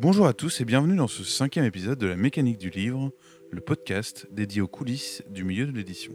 Bonjour à tous et bienvenue dans ce cinquième épisode de la mécanique du livre, le podcast dédié aux coulisses du milieu de l'édition.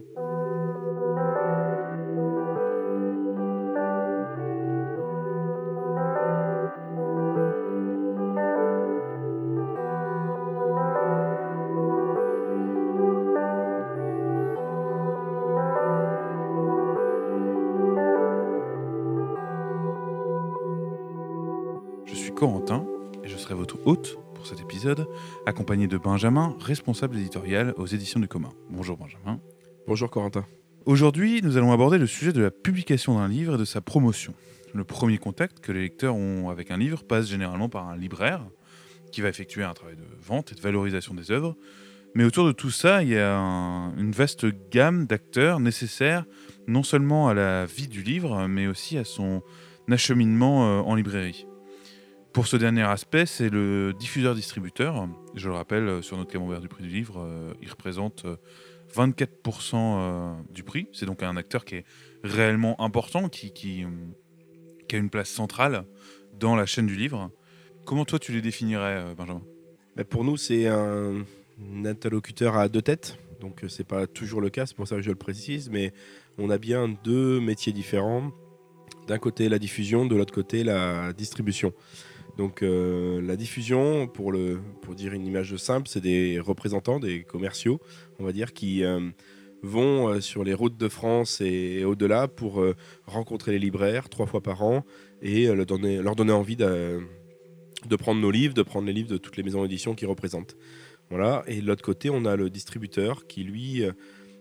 Hôte pour cet épisode, accompagné de Benjamin, responsable éditorial aux éditions du commun. Bonjour Benjamin. Bonjour Corentin. Aujourd'hui, nous allons aborder le sujet de la publication d'un livre et de sa promotion. Le premier contact que les lecteurs ont avec un livre passe généralement par un libraire qui va effectuer un travail de vente et de valorisation des œuvres. Mais autour de tout ça, il y a un- une vaste gamme d'acteurs nécessaires non seulement à la vie du livre, mais aussi à son acheminement euh, en librairie. Pour ce dernier aspect, c'est le diffuseur-distributeur. Je le rappelle, euh, sur notre camembert du prix du livre, euh, il représente euh, 24% euh, du prix. C'est donc un acteur qui est réellement important, qui, a une place centrale dans la chaîne du livre. Comment toi tu les définirais, Benjamin? Bah, pour nous, c'est un, interlocuteur à deux têtes. Donc, euh, c'est pas toujours le cas, c'est pour ça que je le précise. Mais on a bien deux métiers différents. D'un côté, la diffusion, de l'autre côté, la distribution. Donc, euh, la diffusion, pour, dire une image simple, c'est des représentants, des commerciaux, on va dire, qui euh, vont euh, sur les routes de France et, au-delà pour rencontrer les libraires trois fois par an et leur donner, envie de, prendre nos livres, de prendre les livres de toutes les maisons d'édition qu'ils représentent. Voilà. Et de l'autre côté, on a le distributeur qui, lui,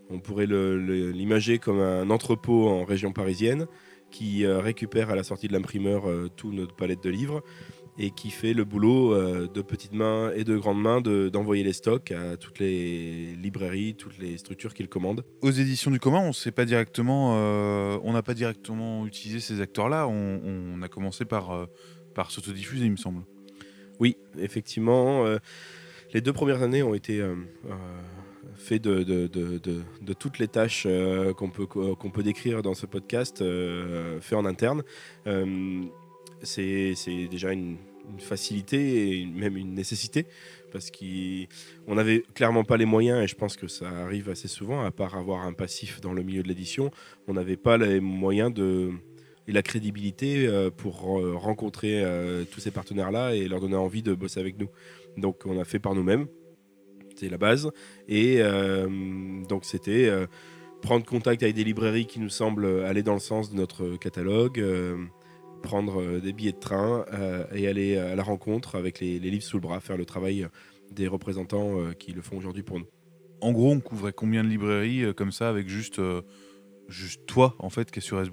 on pourrait l'imager comme un entrepôt en région parisienne qui récupère à la sortie de l'imprimeur toute notre palette de livres et qui fait le boulot euh, de petites mains et de grandes mains de- d'envoyer les stocks à toutes les librairies, toutes les structures qu'ils commandent. Aux éditions du commun, on sait pas directement, euh, on n'a pas directement utilisé ces acteurs-là. On, on a commencé par, euh, par s'autodiffuser, il me semble. Oui, effectivement. euh, les deux premières années ont été faites de, de- de- de- de toutes les tâches euh, qu'on peut, qu'on peut décrire dans ce podcast, euh, fait en interne. Euh, c'est déjà une, une facilité et même une nécessité parce qu'on n'avait clairement pas les moyens et je pense que ça arrive assez souvent, à part avoir un passif dans le milieu de l'édition, on n'avait pas les moyens de et la crédibilité euh, pour euh, rencontrer euh, tous ces partenaires-là et leur donner envie de bosser avec nous. Donc on a fait par nous-mêmes, c'est la base. Et donc c'était prendre contact avec des librairies qui nous semblent aller dans le sens de notre catalogue, prendre euh, des billets de train euh, et aller à la rencontre avec les, les livres sous le bras, faire le travail des représentants euh, qui le font aujourd'hui pour nous. En gros, on couvrait combien de librairies euh, comme ça avec juste, euh, juste toi, en fait, qui est sur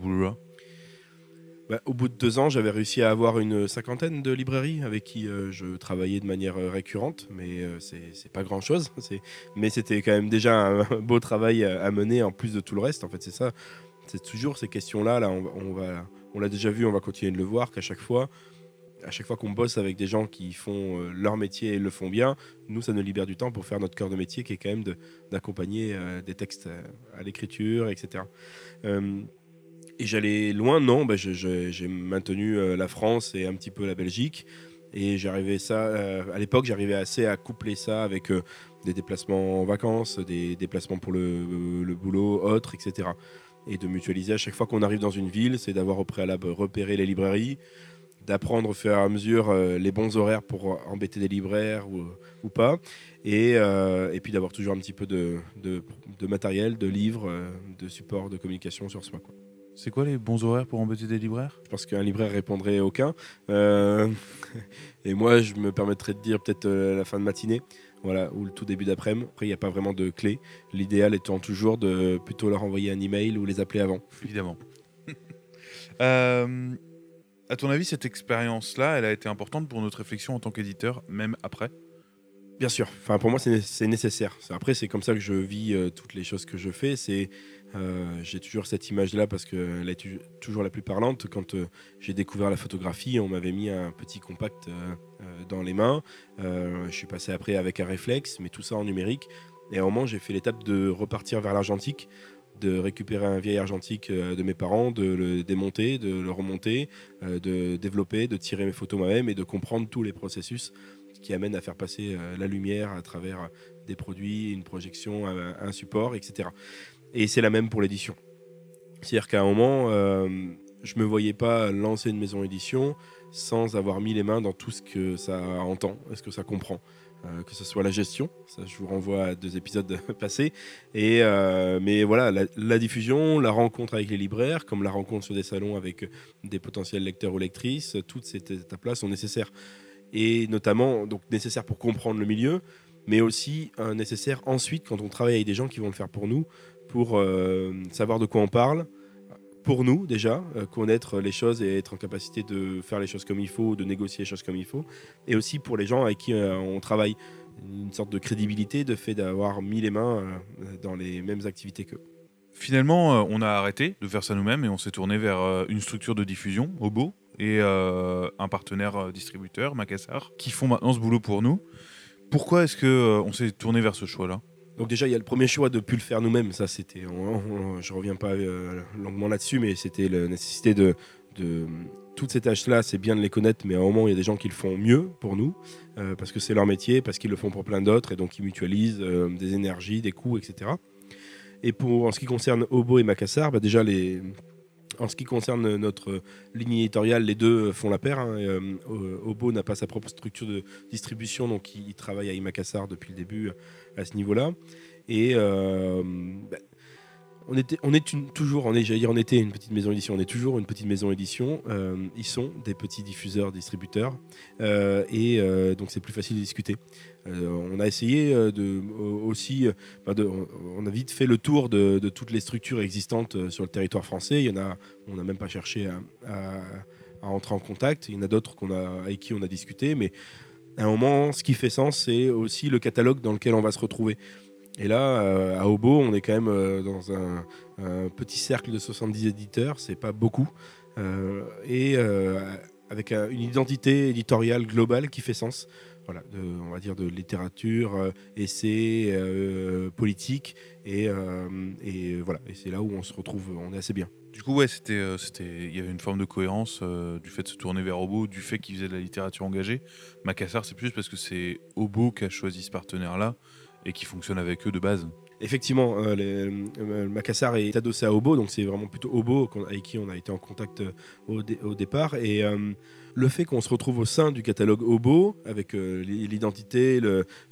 Bah, au bout de deux ans, j'avais réussi à avoir une cinquantaine de librairies avec qui euh, je travaillais de manière euh, récurrente, mais euh, c'est pas grand chose. Mais c'était quand même déjà un beau travail à, à mener en plus de tout le reste. En fait, c'est ça. C'est toujours ces questions-là. Là, on va, on l'a déjà vu, on va continuer de le voir qu'à chaque fois, à chaque fois qu'on bosse avec des gens qui font euh, leur métier et le font bien, nous, ça nous libère du temps pour faire notre cœur de métier, qui est quand même d'accompagner euh, des textes euh, à l'écriture, etc. Et j'allais loin, non, bah, j'ai maintenu la France et un petit peu la Belgique. Et j'arrivais ça, à l'époque, j'arrivais assez à coupler ça avec des déplacements en vacances, des déplacements pour le, le boulot, autres, etc. Et de mutualiser à chaque fois qu'on arrive dans une ville, c'est d'avoir au préalable repéré les librairies, d'apprendre au fur et à mesure euh, les bons horaires pour embêter des libraires ou, ou pas, et, euh, et puis d'avoir toujours un petit peu de, de- de matériel, de livres, euh, de support de communication sur soi. quoi. C'est quoi les bons horaires pour embêter des libraires? Je pense qu'un libraire répondrait aucun. Euh, et moi, je me permettrais de dire peut-être euh, la fin de matinée, voilà, ou le tout début d'après-midi. Après, il n'y a pas vraiment de clé. L'idéal étant toujours de plutôt leur envoyer un email ou les appeler avant. Évidemment. Euh, à ton avis, cette expérience-là, elle a été importante pour notre réflexion en tant qu'éditeur, même après? Bien sûr. Enfin, pour moi, c'est né- c'est nécessaire. Après, c'est comme ça que je vis euh, toutes les choses que je fais. C'est j'ai toujours cette image-là parce qu'elle est toujours la plus parlante. Quand euh, j'ai découvert la photographie, on m'avait mis un petit compact euh, euh, dans les mains. Euh, je suis passé après avec un réflexe, mais tout ça en numérique. Et à un moment, j'ai fait l'étape de repartir vers l'argentique, de récupérer un vieil argentique euh, de mes parents, de le démonter, de le remonter, euh, de développer, de tirer mes photos moi-même et de comprendre tous les processus qui amène à faire passer la lumière à travers des produits, une projection, un support, etc. Et c'est la même pour l'édition. C'est-à-dire qu'à un moment, je me voyais pas lancer une maison édition sans avoir mis les mains dans tout ce que ça entend, ce que ça comprend. Euh, que ce soit la gestion, ça je vous renvoie à deux épisodes passés, et, euh, mais voilà, la, diffusion, la rencontre avec les libraires, comme la rencontre sur des salons avec des potentiels lecteurs ou lectrices, toutes ces étapes-là sont nécessaires. Et notamment, donc nécessaires pour comprendre le milieu, mais aussi euh, nécessaires ensuite quand on travaille avec des gens qui vont le faire pour nous, pour savoir de quoi on parle, pour nous déjà, euh, connaître les choses et être en capacité de faire les choses comme il faut, de négocier les choses comme il faut, et aussi pour les gens avec qui euh, on travaille, une sorte de crédibilité de fait d'avoir mis les mains euh, dans les mêmes activités qu'eux. Finalement, on a arrêté de faire ça nous-mêmes et on s'est tourné vers une structure de diffusion, Obo, et un partenaire distributeur, Macassar, qui font maintenant ce boulot pour nous. Pourquoi est-ce qu'on s'est tourné vers ce choix-là? Donc déjà, il y a le premier choix de ne plus le faire nous-mêmes. Ça, c'était, je reviens pas euh, longuement là-dessus, mais c'était la nécessité de, toutes ces tâches-là, c'est bien de les connaître, mais à un moment, il y a des gens qui le font mieux pour nous, euh, parce que c'est leur métier, parce qu'ils le font pour plein d'autres, et donc ils mutualisent euh, des énergies, des coûts, etc. Et pour en ce qui concerne Obo et Macassar, bah, déjà les, en ce qui concerne notre ligne éditoriale, les deux font la paire. Hein. Obo n'a pas sa propre structure de distribution, donc il, travaille à Imacassar depuis le début à ce niveau-là. Et euh, bah, on, était, on est toujours, on est, dire, on était une petite maison édition, on est toujours une petite maison édition. ils sont des petits diffuseurs, distributeurs, et donc c'est plus facile de discuter. Euh, on a essayé euh, de, aussi, euh, on a vite fait le tour de, toutes les structures existantes sur le territoire français. Il y en a, on n'a même pas cherché à, entrer en contact. Il y en a d'autres qu'on a, avec qui on a discuté, mais à un moment, ce qui fait sens, c'est aussi le catalogue dans lequel on va se retrouver. Et là, à Obo, on est quand même dans un, petit cercle de 70 éditeurs, c'est pas beaucoup. et avec une identité éditoriale globale qui fait sens voilà, on va dire de littérature, euh, essai, euh, politique, euh, et voilà, et c'est là où on se retrouve, on est assez bien. Du coup, ouais, c'était, c'était, il y avait une forme de cohérence du fait de se tourner vers Obo, du fait qu'il faisait de la littérature engagée. Macassar, c'est plus parce que c'est Obo qui a choisi ce partenaire-là et qui fonctionne avec eux de base. Effectivement, Macassar est adossé à Obo, donc c'est vraiment plutôt Obo avec qui on a été en contact au, départ. Le fait qu'on se retrouve au sein du catalogue Obo, avec euh, l'identité,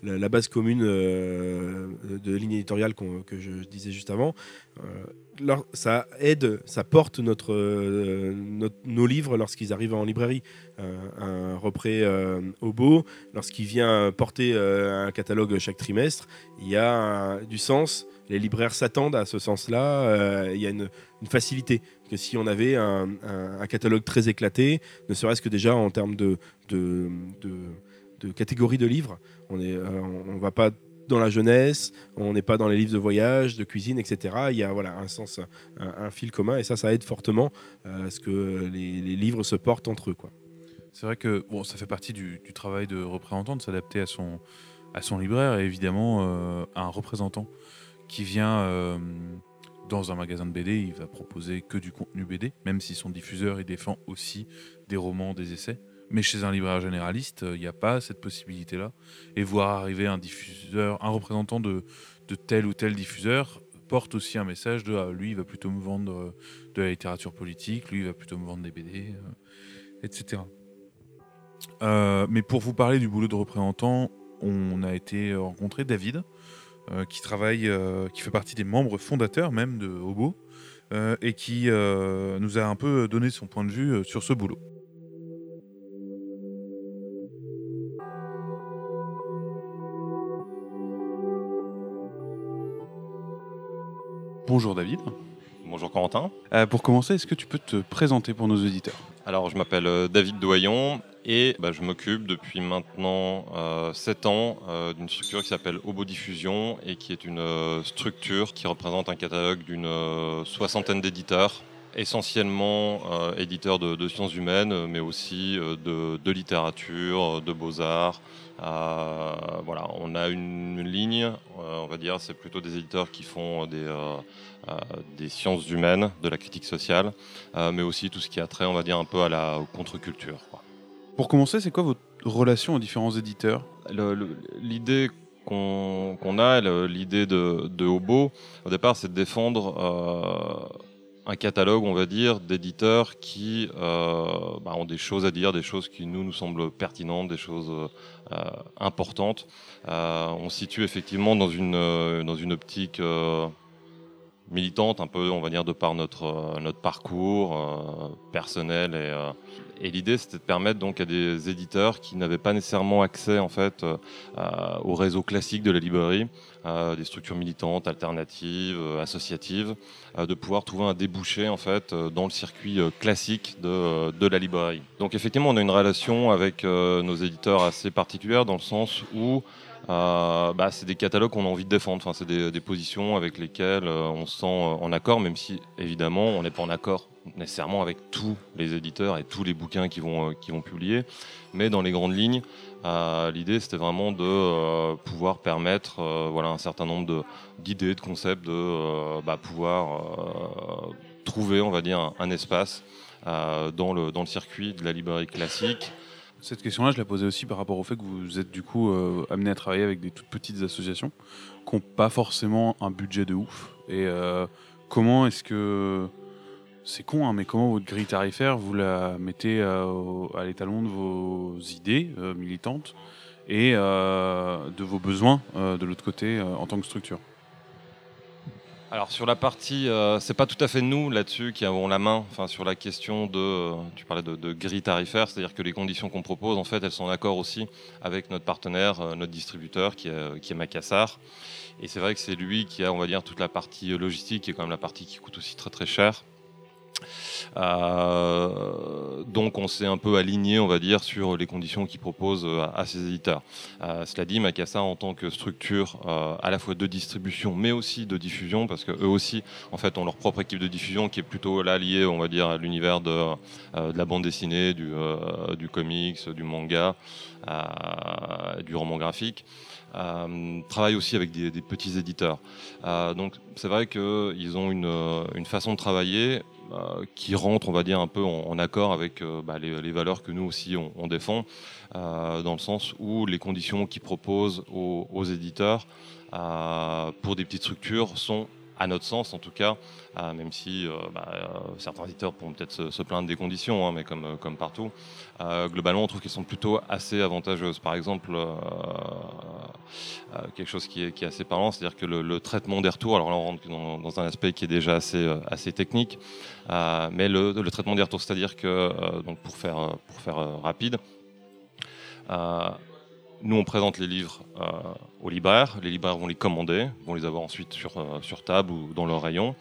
la, base commune euh, de ligne éditoriale que je disais juste avant, euh, ça aide, ça porte nos livres lorsqu'ils arrivent en librairie. un repré Obo, lorsqu'il vient porter un catalogue chaque trimestre, il y a du sens les libraires s'attendent à ce sens-là. Il y a une, facilité. Que si on avait un, catalogue très éclaté, ne serait-ce que déjà en termes de, de, de, catégories de livres, on ne euh, on va pas dans la jeunesse, on n'est pas dans les livres de voyage, de cuisine, etc. Il y a voilà, un sens, un, fil commun, et ça, ça aide fortement euh, à ce que les, livres se portent entre eux. C'est vrai que bon, ça fait partie du, travail de représentant de s'adapter à son, libraire et évidemment à un représentant qui vient euh, dans un magasin de BD, il va proposer que du contenu BD, même si son diffuseur défend aussi des romans, des essais. Mais chez un libraire généraliste, il n'y a pas cette possibilité-là. Et voir arriver un diffuseur, un représentant de, de tel ou tel diffuseur porte aussi un message de ah, lui, il va plutôt me vendre euh, de la littérature politique, lui, il va plutôt me vendre des BD, euh, etc. mais pour vous parler du boulot de représentant, on a été rencontré David, euh, qui travaille, euh, qui fait partie des membres fondateurs même de Hobo, euh, et qui nous a un peu donné son point de vue sur ce boulot. Bonjour David. Bonjour Corentin. pour commencer, est-ce que tu peux te présenter pour nos auditeurs? Alors, je m'appelle David Doyon et bah, je m'occupe depuis maintenant euh, 7 ans euh, d'une structure qui s'appelle Obo Diffusion et qui est une euh, structure qui représente un catalogue d'une euh, soixantaine d'éditeurs, essentiellement éditeurs de, sciences humaines, mais aussi de, littérature, de beaux-arts. voilà, on a une, ligne, on va dire, c'est plutôt des éditeurs qui font des, des sciences humaines, de la critique sociale, mais aussi tout ce qui a trait, on va dire, un peu à la contre-culture. Pour commencer, c'est quoi votre relation aux différents éditeurs? L'idée qu'on a, l'idée de, Hobo, au départ, c'est de défendre un catalogue, on va dire, d'éditeurs qui euh, bah, ont des choses à dire, des choses qui nous nous semblent pertinentes, des choses euh, importantes. Euh, on se situe effectivement dans une dans une optique militante, un peu, on va dire, de par notre notre parcours personnel et et l'idée, c'était de permettre donc à des éditeurs qui n'avaient pas nécessairement accès en fait euh, au réseau classique de la librairie, des structures militantes, alternatives, euh, associatives, euh, de pouvoir trouver un débouché en fait dans le circuit classique de, de, la librairie. Donc effectivement, on a une relation avec nos éditeurs assez particulière dans le sens où euh, bah, c'est des catalogues qu'on a envie de défendre. Enfin, c'est des, positions avec lesquelles on se sent en accord, même si évidemment on n'est pas en accord nécessairement avec tous les éditeurs et tous les bouquins qui vont, euh, qui vont publier, mais dans les grandes lignes, euh, l'idée c'était vraiment de euh, pouvoir permettre voilà, un certain nombre d'idées, de, concepts, de bah, pouvoir trouver, on va dire, un, espace dans, le, dans le circuit de la librairie classique. Cette question-là, je la posais aussi par rapport au fait que vous êtes du coup amené à travailler avec des toutes petites associations qui n'ont pas forcément un budget de ouf. Et comment est-ce que c'est con, hein, mais comment votre grille tarifaire, vous la mettez euh, à l'étalon de vos idées euh, militantes et euh, de vos besoins de l'autre côté en tant que structure? Alors sur la partie, c'est pas tout à fait nous là-dessus qui avons la main, enfin sur la question de, tu parlais de, grille tarifaire, c'est-à-dire que les conditions qu'on propose, en fait, elles sont en accord aussi avec notre partenaire, notre distributeur qui est, qui est Macassar. Et c'est vrai que c'est lui qui a, on va dire, toute la partie logistique, qui est quand même la partie qui coûte aussi très très cher. Euh, donc on s'est un peu aligné, on va dire, sur les conditions qu'il propose euh, à, ses éditeurs. Euh, cela dit, Macassa en tant que structure à la fois de distribution, mais aussi de diffusion, parce que eux aussi, en fait, ont leur propre équipe de diffusion qui est plutôt liée, on va dire, à l'univers de, la bande dessinée, du, comics, du manga, du roman graphique. Euh, travaille aussi avec des, petits éditeurs. Donc c'est vrai qu'ils ont une, façon de travailler qui rentre, on va dire, un peu en, accord avec bah, les, valeurs que nous aussi on, défend, dans le sens où les conditions qu'ils proposent aux éditeurs pour des petites structures sont à notre sens en tout cas, euh, même si euh, bah, euh, certains éditeurs pourront peut-être se, plaindre des conditions, hein, mais comme, comme partout, globalement on trouve qu'elles sont plutôt assez avantageuses. Par exemple, quelque chose qui est, assez parlant, c'est-à-dire que le, traitement des retours, alors là on rentre dans, un aspect qui est déjà assez, assez technique, mais le, le, traitement des retours, c'est-à-dire que, donc pour faire, pour faire rapide, nous, on présente les livres euh, aux libraires. Les libraires vont les commander, vont les avoir ensuite sur, euh, sur table ou dans leur rayon.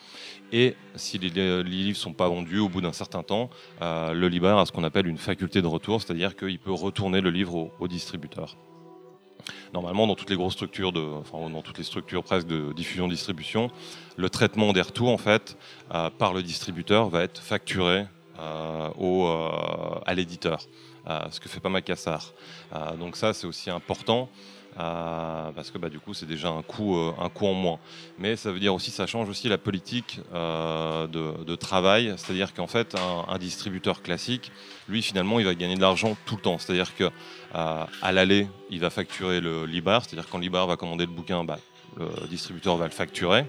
Et si les, livres ne sont pas vendus au bout d'un certain temps, euh, le libraire a ce qu'on appelle une faculté de retour, c'est-à-dire qu'il peut retourner le livre au, distributeur. Normalement, dans toutes les grosses structures, dans toutes les structures presque de diffusion-distribution, le traitement des retours, en fait, par le distributeur va être facturé à l'éditeur. Euh, ce que fait pas Macassar. Euh, donc ça, c'est aussi important. Euh, parce que bah, du coup c'est déjà un coût, un coût en moins. Mais ça veut dire aussi ça change aussi la politique de, travail, c'est-à-dire qu'en fait un, distributeur classique, lui finalement il va gagner de l'argent tout le temps, c'est-à-dire que à l'aller il va facturer le libraire, c'est-à-dire quand le libraire va commander le bouquin, bah, le distributeur va le facturer.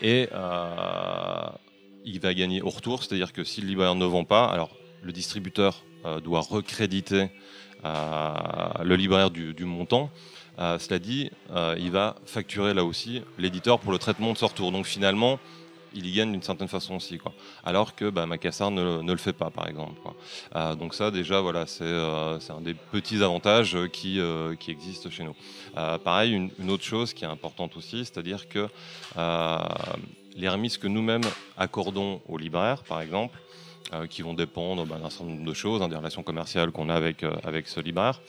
et il va gagner au retour, c'est-à-dire que si le libraire ne vend pas, alors le distributeur euh, doit recréditer euh, le libraire du, montant. Euh, cela dit, il va facturer là aussi l'éditeur pour le traitement de ce retour. Donc finalement, il y gagne d'une certaine façon aussi, quoi. Alors que bah, Macassar ne, le fait pas, par exemple. donc ça, déjà, voilà, c'est un des petits avantages qui, existent chez nous. pareil, une, une, autre chose qui est importante aussi, c'est-à-dire que les remises que nous-mêmes accordons aux libraires, par exemple, qui vont dépendre bah, d'un certain nombre de choses, hein, des relations commerciales qu'on a avec, euh, avec ce libraire.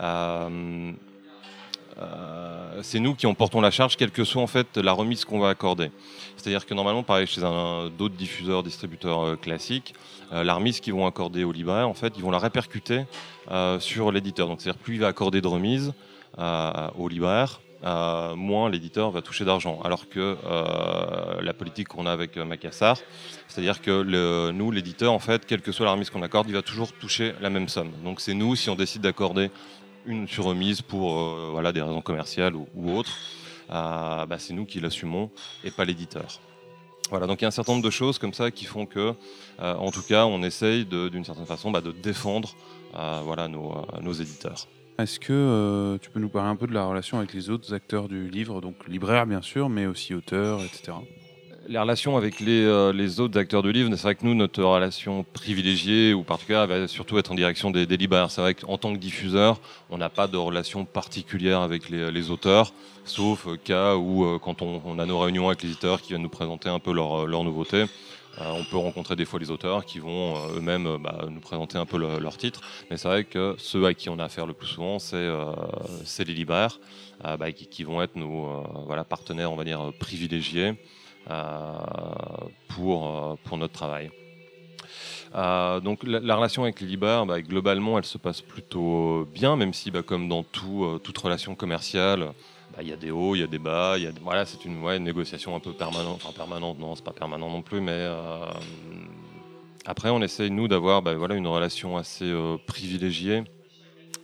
Euh, c'est nous qui en portons la charge, quelle que soit en fait la remise qu'on va accorder. C'est-à-dire que normalement, pareil chez d'autres diffuseurs, distributeurs classiques, la remise qu'ils vont accorder au libraire, en fait, ils vont la répercuter sur l'éditeur. Donc, c'est-à-dire plus il va accorder de remise au libraire, moins l'éditeur va toucher d'argent. Alors que la politique qu'on a avec Macassar, c'est-à-dire que nous, l'éditeur, en fait, quelle que soit la remise qu'on accorde, il va toujours toucher la même somme. Donc c'est nous, si on décide d'accorder une surremise pour voilà, des raisons commerciales ou, autres, bah, c'est nous qui l'assumons et pas l'éditeur. Voilà, donc il y a un certain nombre de choses comme ça qui font que, en tout cas, on essaye d'une certaine façon bah, de défendre voilà, nos éditeurs. Est-ce que euh, tu peux nous parler un peu de la relation avec les autres acteurs du livre, donc libraire bien sûr, mais aussi auteur, etc. Les relations avec les, euh, les, autres acteurs du livre, c'est vrai que nous, notre relation privilégiée ou particulière va surtout être en direction des, libraires. C'est vrai qu'en tant que diffuseur, on n'a pas de relation particulière avec les, auteurs, sauf cas où, euh, quand on, a nos réunions avec les éditeurs qui viennent nous présenter un peu leurs leur nouveautés, on peut rencontrer des fois les auteurs qui vont euh, eux-mêmes euh, bah, nous présenter un peu leur titre, mais c'est vrai que ceux à qui on a affaire le plus souvent, c'est les libraires bah, qui, vont être nos partenaires, on va dire, privilégiés pour, notre travail. donc la, relation avec les libraires, bah, globalement, elle se passe plutôt bien, même si, comme dans tout, toute relation commerciale, bah, y a des hauts, il y a des bas, voilà, c'est une, négociation un peu permanente, enfin permanente, non, c'est pas permanent non plus, mais euh, après on essaye nous d'avoir bah, voilà, une relation assez euh, privilégiée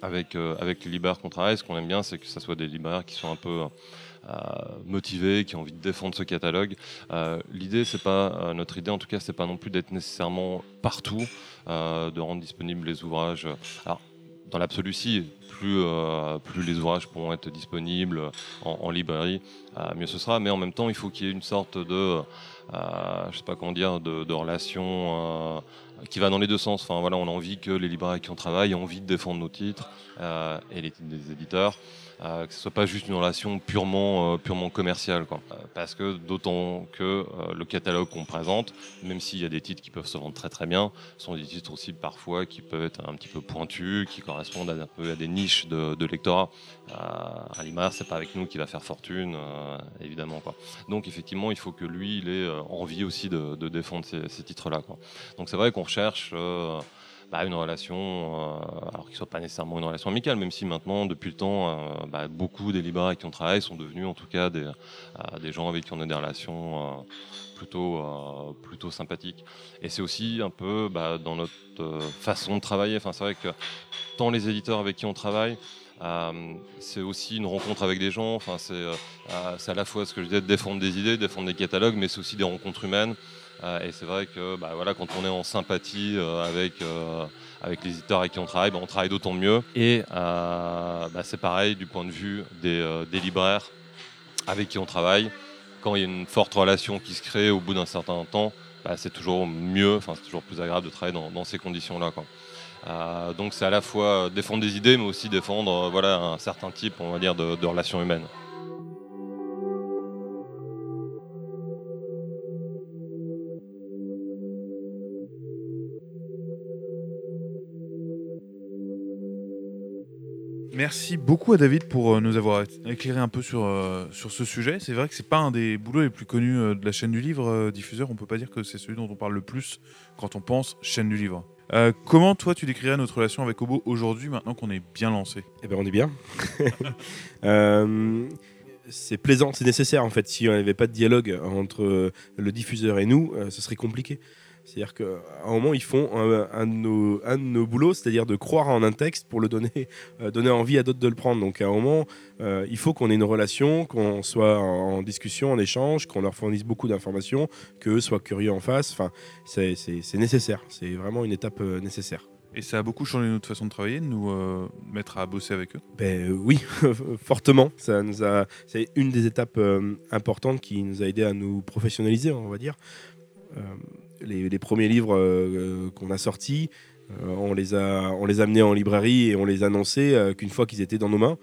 avec, euh, les libraires qu'on travaille. Ce qu'on aime bien, c'est que ce soit des libraires qui sont un peu motivés, qui ont envie de défendre ce catalogue. L'idée, c'est pas notre idée, en tout cas, c'est pas non plus d'être nécessairement partout, de rendre disponibles les ouvrages. Alors, dans l'absolu, si, plus, euh, plus les ouvrages pourront être disponibles en, librairie, euh, mieux ce sera. Mais en même temps, il faut qu'il y ait une sorte de, euh, je sais pas comment dire, de, relation qui va dans les deux sens. Enfin, voilà, on a envie que les libraires qui on travaille aient envie de défendre nos titres et les titres des éditeurs. Euh, que ce soit pas juste une relation purement, euh, purement commerciale. Quoi. Euh, parce que d'autant que le catalogue qu'on présente, même s'il y a des titres qui peuvent se vendre très très bien, sont des titres aussi parfois qui peuvent être un petit peu pointus, qui correspondent à, un peu à des niches de, de lectorat. un libraire, c'est pas avec nous qu'il va faire fortune, évidemment. Quoi. Donc effectivement, il faut que lui, il ait envie aussi de, de défendre ces, ces titres-là. Quoi. Donc c'est vrai qu'on recherche bah, une relation, euh, alors qu'il soit pas nécessairement une relation amicale, même si maintenant, depuis le temps, euh, bah, beaucoup des libraires avec qui on travaille sont devenus en tout cas des, euh, gens avec qui on a des relations plutôt, plutôt sympathiques. Et c'est aussi un peu bah, dans notre façon de travailler. Enfin, c'est vrai que tant les éditeurs avec qui on travaille, c'est aussi une rencontre avec des gens. Enfin, c'est à la fois ce que je disais, défendre des idées, défendre des catalogues, mais c'est aussi des rencontres humaines. Euh, et c'est vrai que bah, voilà, quand on est en sympathie euh, avec, euh, avec les éditeurs avec qui on travaille, bah, on travaille d'autant mieux. Et bah, c'est pareil du point de vue des, des, libraires avec qui on travaille. Quand il y a une forte relation qui se crée au bout d'un certain temps, c'est toujours mieux, c'est toujours plus agréable de travailler dans, dans ces conditions-là. donc c'est à la fois défendre des idées, mais aussi défendre voilà, un certain type on va dire, de, de relations humaines. Merci beaucoup à David pour euh, nous avoir éclairé un peu sur, euh, sur ce sujet. C'est vrai que c'est pas un des boulots les plus connus euh, de la chaîne du livre diffuseur. On peut pas dire que c'est celui dont on parle le plus quand on pense chaîne du livre. comment toi tu décrirais notre relation avec Obo aujourd'hui maintenant qu'on est bien lancé? Eh ben on est bien. c'est plaisant, c'est nécessaire en fait. Si on n'avait pas de dialogue entre le diffuseur et nous, ce serait compliqué. C'est-à-dire qu'à un moment, ils font un, de, nos, un de nos boulots, c'est-à-dire de croire en un texte pour le donner, euh, donner envie à d'autres de le prendre. Donc à un moment, euh, il faut qu'on ait une relation, qu'on soit en, discussion, en échange, qu'on leur fournisse beaucoup d'informations, qu'eux soient curieux en face. Enfin, c'est nécessaire. C'est vraiment une étape euh, nécessaire. Et ça a beaucoup changé notre façon de travailler, de nous mettre à bosser avec eux? Ben, Oui, fortement. Ça nous a... C'est une des étapes importantes qui nous a aidé à nous professionnaliser, on va dire les, premiers livres euh, qu'on a sortis, euh, on, les a, on les a amenés en librairie et on les annonçait euh, qu'une fois qu'ils étaient dans nos mains.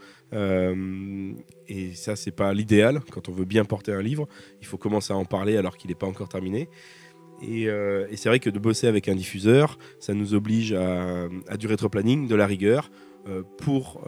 et ça, c'est pas l'idéal. Quand on veut bien porter un livre, il faut commencer à en parler alors qu'il n'est pas encore terminé. Et, c'est vrai que de bosser avec un diffuseur, ça nous oblige à, à du rétroplanning, de la rigueur. pour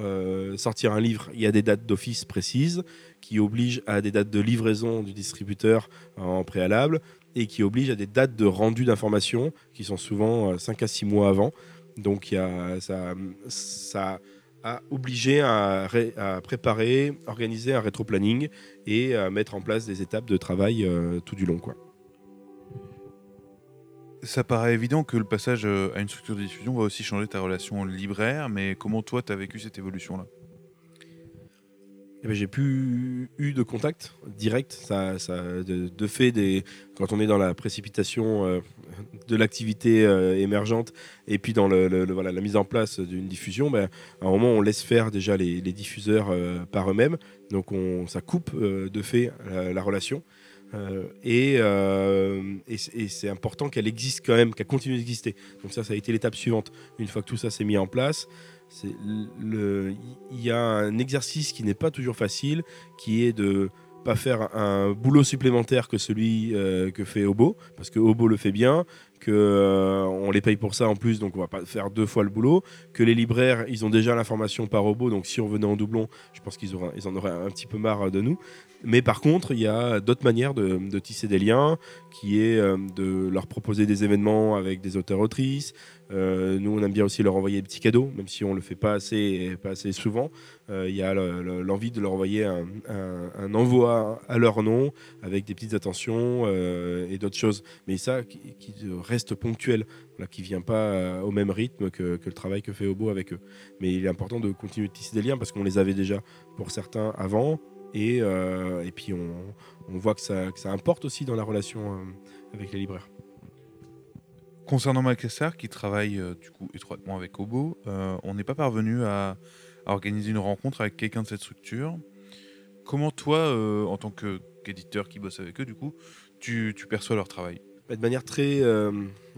sortir un livre, il y a des dates d'office précises qui obligent à des dates de livraison du distributeur en préalable et qui oblige à des dates de rendu d'informations qui sont souvent 5 euh, à 6 mois avant. Donc y a, ça, ça a obligé à, ré- à préparer, organiser un rétro-planning et mettre en place des étapes de travail euh, tout du long. Ça paraît évident que le passage euh, à une structure de diffusion va aussi changer ta relation libraire, mais comment toi tu as vécu cette évolution-là? Eh ben, j'ai plus eu de contact direct. De, fait, quand on est dans la précipitation euh, de l'activité euh, émergente et puis dans la mise en place d'une diffusion, ben, à un moment, on laisse faire déjà les, diffuseurs euh, par eux-mêmes. Donc, on, ça coupe de fait la, la relation. Et c'est- important qu'elle existe quand même, qu'elle continue d'exister. Donc ça, ça a été l'étape suivante. Une fois que tout ça s'est mis en place, il y a un exercice qui n'est pas toujours facile, qui est de pas faire un boulot supplémentaire que celui euh, que fait Obo, parce que Obo le fait bien, que euh, on les paye pour ça en plus, donc on va pas faire deux fois le boulot, que les libraires ils ont déjà l'information par Obo, donc si on venait en doublon, je pense qu'ils ils en auraient un petit peu marre de nous. Mais par contre, il y a d'autres manières de, de tisser des liens, qui est euh, de leur proposer des événements avec des auteurs-autrices. Euh, nous, on aime bien aussi leur envoyer des petits cadeaux, même si on le fait pas assez, pas assez souvent. Euh, Il y a le- le- l'envie de leur envoyer un, envoi à leur nom, avec des petites attentions euh, et d'autres choses. Mais ça, qui, reste ponctuel, qui vient pas au même rythme que, le travail que fait Obo avec eux. Mais il est important de continuer de tisser des liens, parce qu'on les avait déjà pour certains avant. Et, et puis on, voit que ça, importe aussi dans la relation avec les libraires. Concernant Macassar, qui travaille euh, du coup étroitement avec Obo, euh, on n'est pas parvenu à, organiser une rencontre avec quelqu'un de cette structure. Comment toi, euh, en tant qu'éditeur qui bosse avec eux, du coup, tu, perçois leur travail? De manière très euh,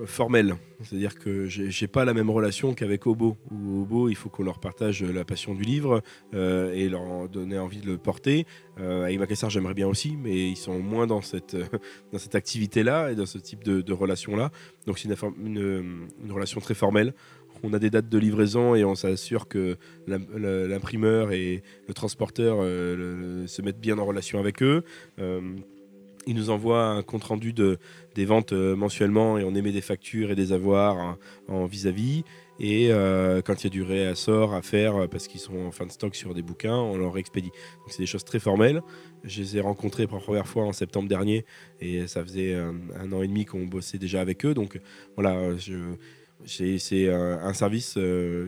formelle. C'est-à-dire que j'ai pas la même relation qu'avec Obo. Obo, il faut qu'on leur partage la passion du livre euh, et leur donner envie de le porter. Euh, Macassar, j'aimerais bien aussi, mais ils sont moins dans cette, cette activité-là et dans ce type de, relation-là. Donc c'est une, relation très formelle. On a des dates de livraison et on s'assure que l'imprimeur et le transporteur euh, se mettent bien en relation avec eux. Ils nous envoient un compte rendu de, des ventes euh, mensuellement et on émet des factures et des avoirs hein, en vis-à-vis. Et euh, quand il y a du réassort à faire euh, parce qu'ils sont en fin de stock sur des bouquins, on leur expédie. Donc c'est des choses très formelles. Je les ai rencontrés pour la première fois en septembre dernier et ça faisait un, an et demi qu'on bossait déjà avec eux. Donc voilà, c'est un, service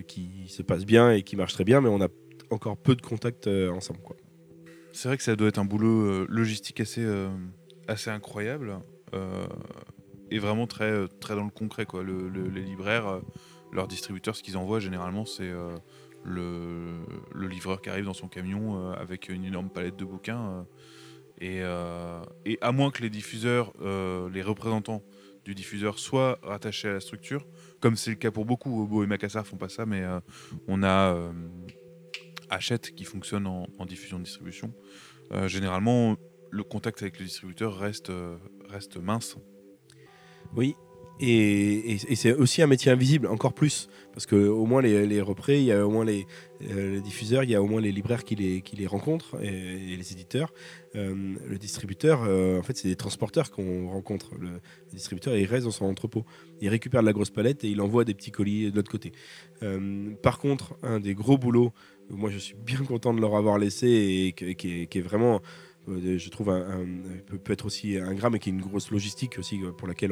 qui se passe bien et qui marche très bien, mais on a encore peu de contacts ensemble. C'est vrai que ça doit être un boulot logistique assez, assez incroyable euh, et vraiment très, euh, très dans le concret. Quoi. Le- le- les libraires, euh, leurs distributeurs, ce qu'ils envoient généralement, c'est le, livreur qui arrive dans son camion avec une énorme palette de bouquins. et, à moins que les diffuseurs, les représentants du diffuseur soient rattachés à la structure, comme c'est le cas pour beaucoup, Obo et Macassar font pas ça, mais on a Hachette qui fonctionne en, en diffusion de distribution. Euh, généralement, le contact avec le distributeur reste, euh, reste mince. Oui. Et, c'est aussi un métier invisible, encore plus. Parce que au moins les, les il y a au moins les, euh, les diffuseurs, il y a au moins les libraires qui les, rencontrent et, les éditeurs. Euh, le distributeur, en fait, c'est des transporteurs qu'on rencontre. Le, distributeur, il reste dans son entrepôt. Il récupère de la grosse palette et il envoie des petits colis de l'autre côté. Par contre, un des gros boulots, moi je suis bien content de leur avoir laissé et qui est vraiment euh, je trouve un, un- peut, être aussi ingrat mais qui est une grosse logistique aussi euh, pour laquelle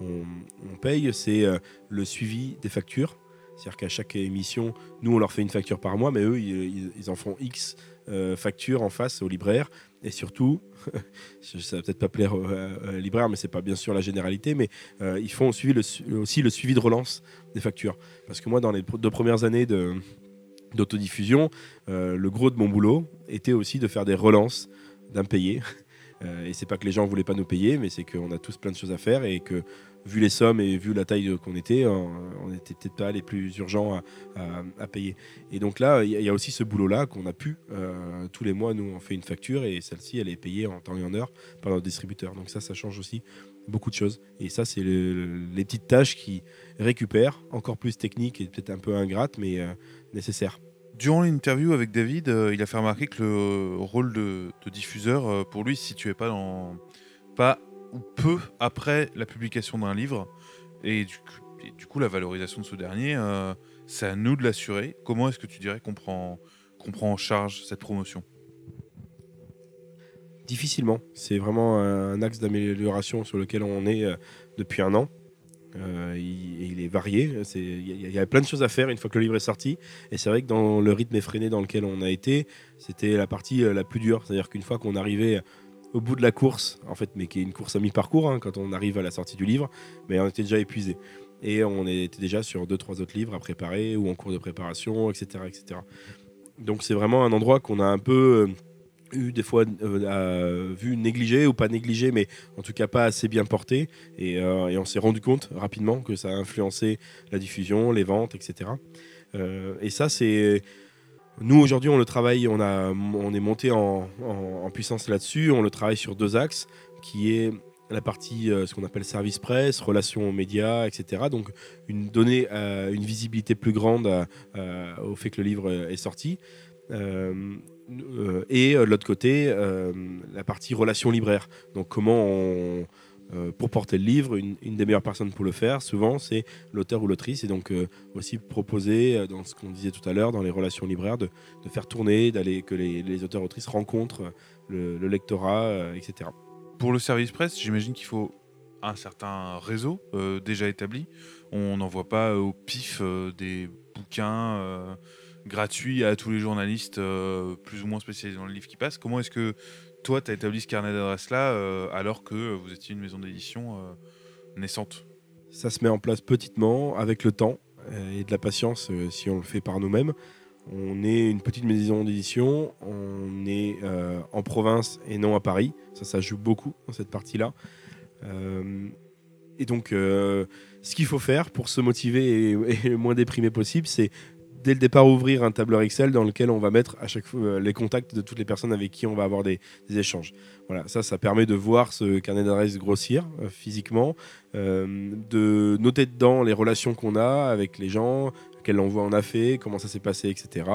on, paye, c'est euh, le suivi des factures. C'est-à-dire qu'à chaque émission, nous, on leur fait une facture par mois, mais eux, ils, en font X euh, factures en face aux libraires. Et surtout, ça va peut-être pas plaire aux, aux libraires, mais c'est pas bien sûr la généralité, mais euh, ils font aussi le suivi de relance des factures. Parce que moi, dans les deux premières années d'autodiffusion, euh, le gros de mon boulot était aussi de faire des relances d'impayés. Euh, et c'est pas que les gens voulaient pas nous payer, mais c'est qu'on a tous plein de choses à faire et que vu les sommes et vu la taille qu'on était, on, on était peut-être pas les plus urgents à, à- payer. Et donc là, il y, a- aussi ce boulot-là qu'on a pu. euh, tous les mois, nous, on fait une facture et celle-ci, elle est payée en temps et en heure par notre distributeur. Donc ça, ça change aussi beaucoup de choses. Et ça, c'est le- les petites tâches qui récupèrent, encore plus techniques et peut-être un peu ingrates, mais euh, nécessaires. Durant l'interview avec David, euh, il a fait remarquer que le rôle de, diffuseur, euh, pour lui, se situait pas dans pas ou peu après la publication d'un livre, et du, coup- la valorisation de ce dernier, euh, C'est à nous de l'assurer. Comment est-ce que tu dirais qu'on prend, qu'on prend en charge cette promotion? Difficilement. C'est vraiment un axe d'amélioration sur lequel on est depuis un an. Euh, il, est varié. Il y, a plein de choses à faire une fois que le livre est sorti. Et c'est vrai que dans le rythme effréné dans lequel on a été, c'était la partie euh, la plus dure. C'est-à-dire qu'une fois qu'on arrivait au bout de la course, en fait, mais qui est une course à mi-parcours, hein, quand on arrive à la sortie du livre, mais on était déjà épuisé. Et on était déjà sur deux, trois autres livres à préparer ou en cours de préparation, etc. etc. Donc c'est vraiment un endroit qu'on a un peu euh, eu des fois euh, vu négligé ou pas négligé, mais en tout cas pas assez bien porté. Et, euh, et on s'est rendu compte rapidement que ça a influencé la diffusion, les ventes, etc. et ça, c'est nous, aujourd'hui, on le travaille, on, a, on est monté en, puissance là-dessus. On le travaille sur deux axes, qui est la partie, euh, ce qu'on appelle service presse, relations aux médias, etc. Donc, une, donner euh, une visibilité plus grande euh, au fait que le livre est sorti. Et de l'autre côté, la partie relations libraires. Donc, comment on euh, pour porter le livre, une, des meilleures personnes pour le faire, souvent, c'est l'auteur ou l'autrice. Et donc, euh, aussi proposer, euh, dans ce qu'on disait tout à l'heure, dans les relations libraires, de, faire tourner, d'aller que les, auteurs-autrices rencontrent le, lectorat, etc. Pour le service presse, j'imagine qu'il faut un certain réseau déjà établi. On n'envoie pas au pif des bouquins gratuits à tous les journalistes plus ou moins spécialisés dans le livre qui passe. Comment est-ce que toi, tu as établi ce carnet d'adresses-là euh, alors que vous étiez une maison d'édition euh, naissante? Ça se met en place petitement, avec le temps euh, et de la patience si on le fait par nous-mêmes. On est une petite maison d'édition, on est en province et non à Paris. Ça, ça joue beaucoup dans cette partie-là. et donc, ce qu'il faut faire pour se motiver et le moins déprimé possible, c'est dès le départ ouvrir un tableur Excel dans lequel on va mettre à chaque fois euh, les contacts de toutes les personnes avec qui on va avoir des, échanges. Voilà, ça, ça permet de voir ce carnet d'adresses grossir euh, physiquement, euh, de noter dedans les relations qu'on a avec les gens, quel envoi on a fait, comment ça s'est passé, etc.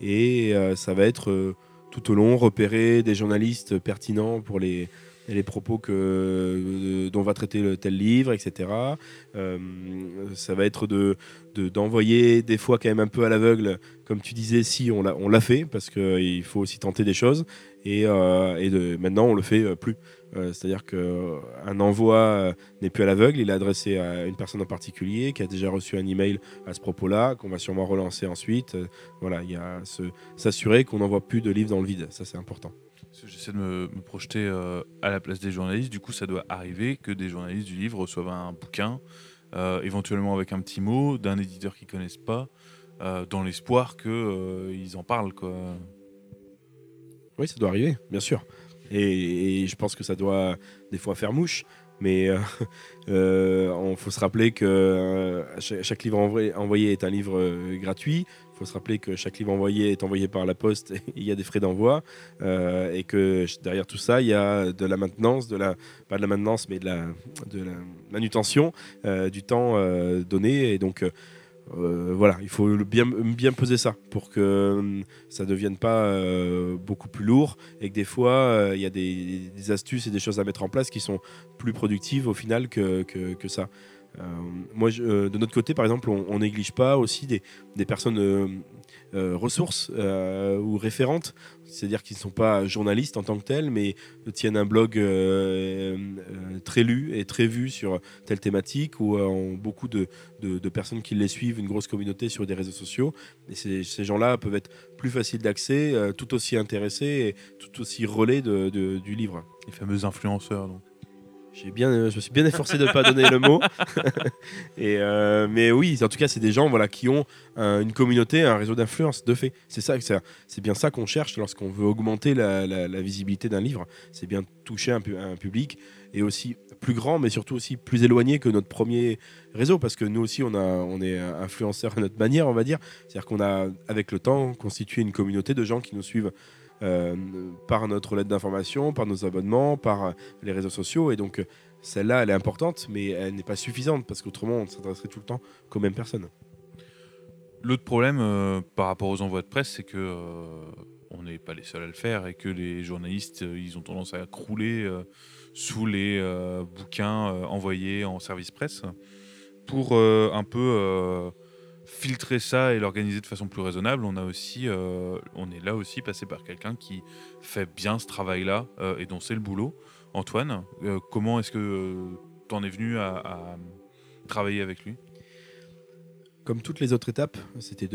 Et ça va être tout au long repérer des journalistes pertinents pour les les propos que, euh, dont va traiter le tel livre, etc. Euh, ça va être de, d'envoyer des fois quand même un peu à l'aveugle, comme tu disais, si on l'a, on l'a fait, parce qu'il faut aussi tenter des choses, et, euh, et maintenant on le fait plus. c'est-à-dire qu'un envoi n'est plus à l'aveugle, il est adressé à une personne en particulier qui a déjà reçu un email à ce propos-là, qu'on va sûrement relancer ensuite. voilà, il y a s'assurer qu'on n'envoie plus de livres dans le vide, ça c'est important. J'essaie de me, projeter euh, à la place des journalistes. Du coup, ça doit arriver que des journalistes du livre reçoivent un bouquin, euh, éventuellement avec un petit mot, d'un éditeur qu'ils connaissent pas, euh, dans l'espoir qu'ils en parlent. Quoi. Oui, ça doit arriver, bien sûr. Et, et, je pense que ça doit des fois faire mouche. Mais il faut se rappeler que chaque, livre envoyé, est un livre gratuit. Faut se rappeler que chaque livre envoyé est envoyé par la poste il y a des frais d'envoi. et que derrière tout ça, il y a de la maintenance, pas de la maintenance, mais de la, manutention du temps donné. Et donc, euh, voilà, il faut bien, bien peser ça pour que euh, ça ne devienne pas euh, beaucoup plus lourd et que des fois, il y a des, astuces et des choses à mettre en place qui sont plus productives au final que, que, ça. Moi, de notre côté, par exemple, on, néglige pas aussi des, personnes ressources ou référentes c'est-à-dire qu'ils ne sont pas journalistes en tant que tels, mais tiennent un blog euh, euh, très lu et très vu sur telle thématique, ou euh, ont beaucoup de, personnes qui les suivent, une grosse communauté sur des réseaux sociaux. Et ces, gens-là peuvent être plus faciles d'accès, tout aussi intéressés et tout aussi relais du livre. Les fameux influenceurs, donc. J'ai bien, je me suis bien efforcé de ne pas donner le mot. Et euh, mais oui, en tout cas, c'est des gens voilà, qui ont une communauté, un réseau d'influence, de fait. C'est ça, c'est bien ça qu'on cherche lorsqu'on veut augmenter la, visibilité d'un livre. C'est bien toucher un, un, public et aussi plus grand, mais surtout aussi plus éloigné que notre premier réseau, parce que nous aussi, on, a, on est influenceurs à notre manière, on va dire. C'est-à-dire qu'on a, avec le temps, constitué une communauté de gens qui nous suivent euh, par notre lettre d'information, par nos abonnements, par euh, les réseaux sociaux. Et donc, euh, celle-là, elle est importante, mais elle n'est pas suffisante parce qu'autrement, on s'adresserait tout le temps qu'aux mêmes personnes. L'autre problème par rapport aux envois de presse, c'est que on n'est pas les seuls à le faire et que les journalistes, ils ont tendance à crouler sous les bouquins envoyés en service presse pour un peu filtrer ça et l'organiser de façon plus raisonnable, on, a aussi, on est là aussi passé par quelqu'un qui fait bien ce travail-là et dont c'est le boulot. Antoine, comment est-ce que tu en es venu à travailler avec lui? Comme toutes les autres étapes, c'était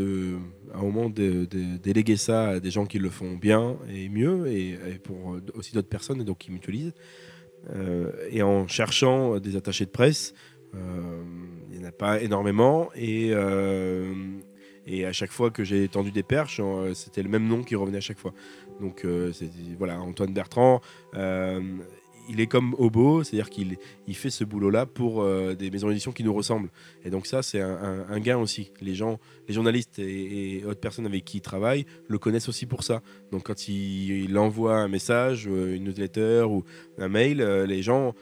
à un moment de, déléguer ça à des gens qui le font bien et mieux, et, pour aussi d'autres personnes, et donc qui mutualisent. Euh, et en cherchant des attachés de presse, euh, il n'y en a pas énormément, et, euh, et à chaque fois que j'ai tendu des perches, c'était le même nom qui revenait à chaque fois. Donc voilà, Antoine Bertrand il est comme Obo, c'est-à-dire qu'il il fait ce boulot-là pour euh, des maisons d'édition qui nous ressemblent. Et donc ça, c'est un, gain aussi. Les gens, les journalistes et, autres personnes avec qui il travaille le connaissent aussi pour ça. Donc quand il, envoie un message, euh, une newsletter ou un mail, euh, les gens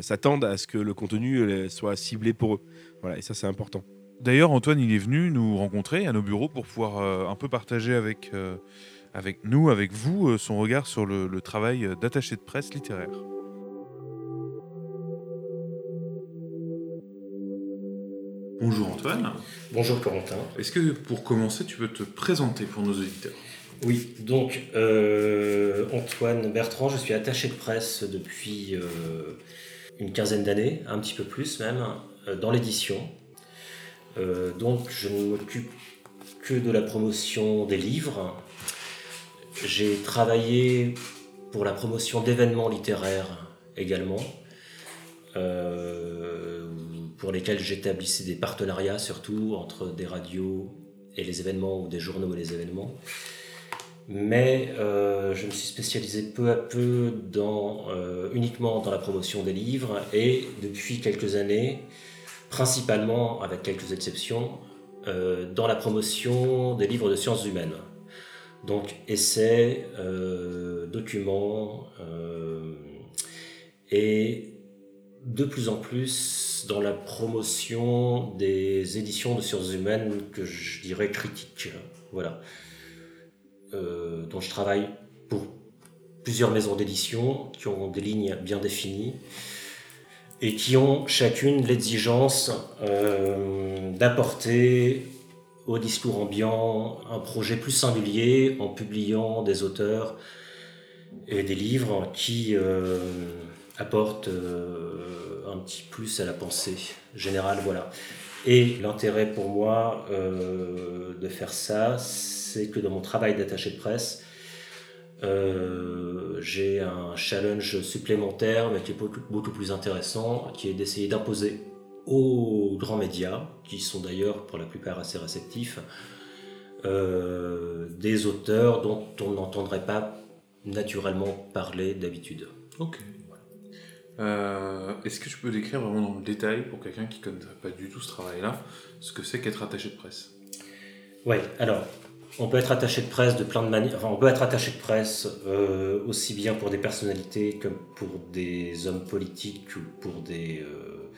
s'attendent à ce que le contenu soit ciblé pour eux. Voilà, et ça, c'est important. D'ailleurs, Antoine, il est venu nous rencontrer à nos bureaux pour pouvoir un peu partager avec, avec nous, avec vous, son regard sur le travail d'attaché de presse littéraire. Bonjour Antoine. Bonjour Corentin. Est-ce que pour commencer, tu peux te présenter pour nos auditeurs? Oui, donc euh, Antoine Bertrand, je suis attaché de presse depuis euh, une quinzaine d'années, un petit peu plus même, euh, dans l'édition. donc je ne m'occupe que de la promotion des livres. J'ai travaillé pour la promotion d'événements littéraires également pour lesquels j'établissais des partenariats surtout entre des radios et les événements ou des journaux et les événements. Mais euh, je me suis spécialisé peu à peu dans, euh, uniquement dans la promotion des livres et depuis quelques années, principalement avec quelques exceptions, euh, dans la promotion des livres de sciences humaines. Donc essais, documents et de plus en plus dans la promotion des éditions de sciences humaines que je dirais critiques. Voilà. Euh, dont je travaille pour plusieurs maisons d'édition qui ont des lignes bien définies et qui ont chacune l'exigence euh, d'apporter au discours ambiant un projet plus singulier en publiant des auteurs et des livres qui euh, apporte euh, un petit plus à la pensée générale. Voilà. Et l'intérêt pour moi de faire ça, que dans mon travail d'attaché de presse, euh, j'ai un challenge supplémentaire, mais qui est beaucoup, plus intéressant, qui est d'essayer d'imposer aux grands médias, qui sont d'ailleurs pour la plupart assez réceptifs, des auteurs dont on n'entendrait pas naturellement parler d'habitude. Ok. Euh, est-ce que tu peux décrire vraiment dans le détail, pour quelqu'un qui ne connaît pas du tout ce travail-là, ce que c'est qu'être attaché de presse? Oui, alors, on peut être attaché de presse euh, aussi bien pour des personnalités que pour des hommes politiques ou pour des, euh,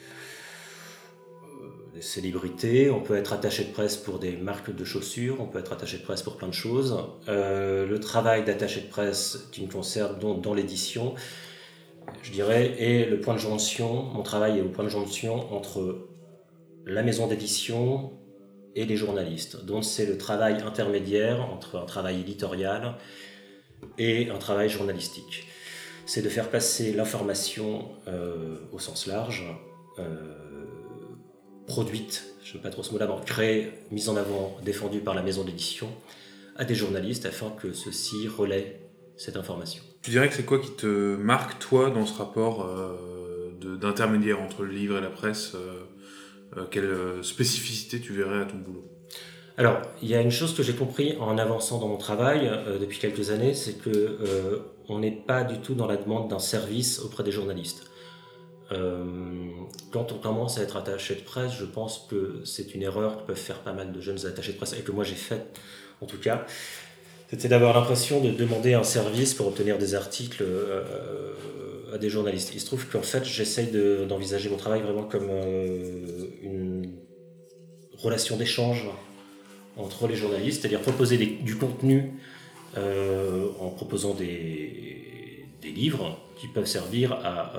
des célébrités. On peut être attaché de presse pour des marques de chaussures. On peut être attaché de presse pour plein de choses. le travail d'attaché de presse qui me concerne dans l'édition, je dirais, est le point de jonction, mon travail est au point de jonction entre la maison d'édition et les journalistes. Donc c'est le travail intermédiaire entre un travail éditorial et un travail journalistique. C'est de faire passer l'information euh, au sens large, euh, produite, je ne veux pas trop ce mot-là, créée, mise en avant, défendue par la maison d'édition, à des journalistes afin que ceux-ci relaient cette information. Tu dirais que c'est quoi qui te marque, toi, dans ce rapport euh, d'intermédiaire entre le livre et la presse Quelle spécificité tu verrais à ton boulot alors, il y a une chose que j'ai compris en avançant dans mon travail depuis quelques années, c'est que on n'est pas du tout dans la demande d'un service auprès des journalistes. quand on commence à être attaché de presse, je pense que c'est une erreur que peuvent faire pas mal de jeunes attachés de presse et que moi j'ai faite en tout cas c'était d'avoir l'impression de demander un service pour obtenir des articles euh, à des journalistes. Il se trouve qu'en fait, j'essaye d'envisager mon travail vraiment comme euh, une relation d'échange entre les journalistes, c'est-à-dire proposer du contenu euh, en proposant des, livres qui peuvent servir à,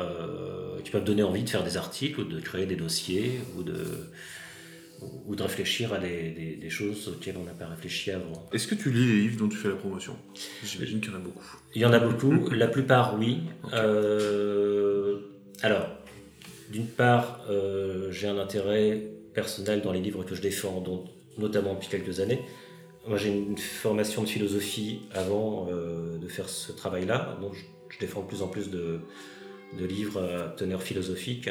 qui peuvent donner envie de faire des articles ou de créer des dossiers ou de ou de réfléchir à des, des, choses auxquelles on n'a pas réfléchi avant. Est-ce que tu lis les livres dont tu fais la promotion? J'imagine qu'il y en a beaucoup. Il y en a beaucoup, la plupart oui. Euh, alors, d'une part, euh, j'ai un intérêt personnel dans les livres que je défends, dont, notamment depuis quelques années. Moi, j'ai une formation de philosophie avant euh, de faire ce travail-là, donc je, je, défends de plus en plus de, de livres à teneur philosophique.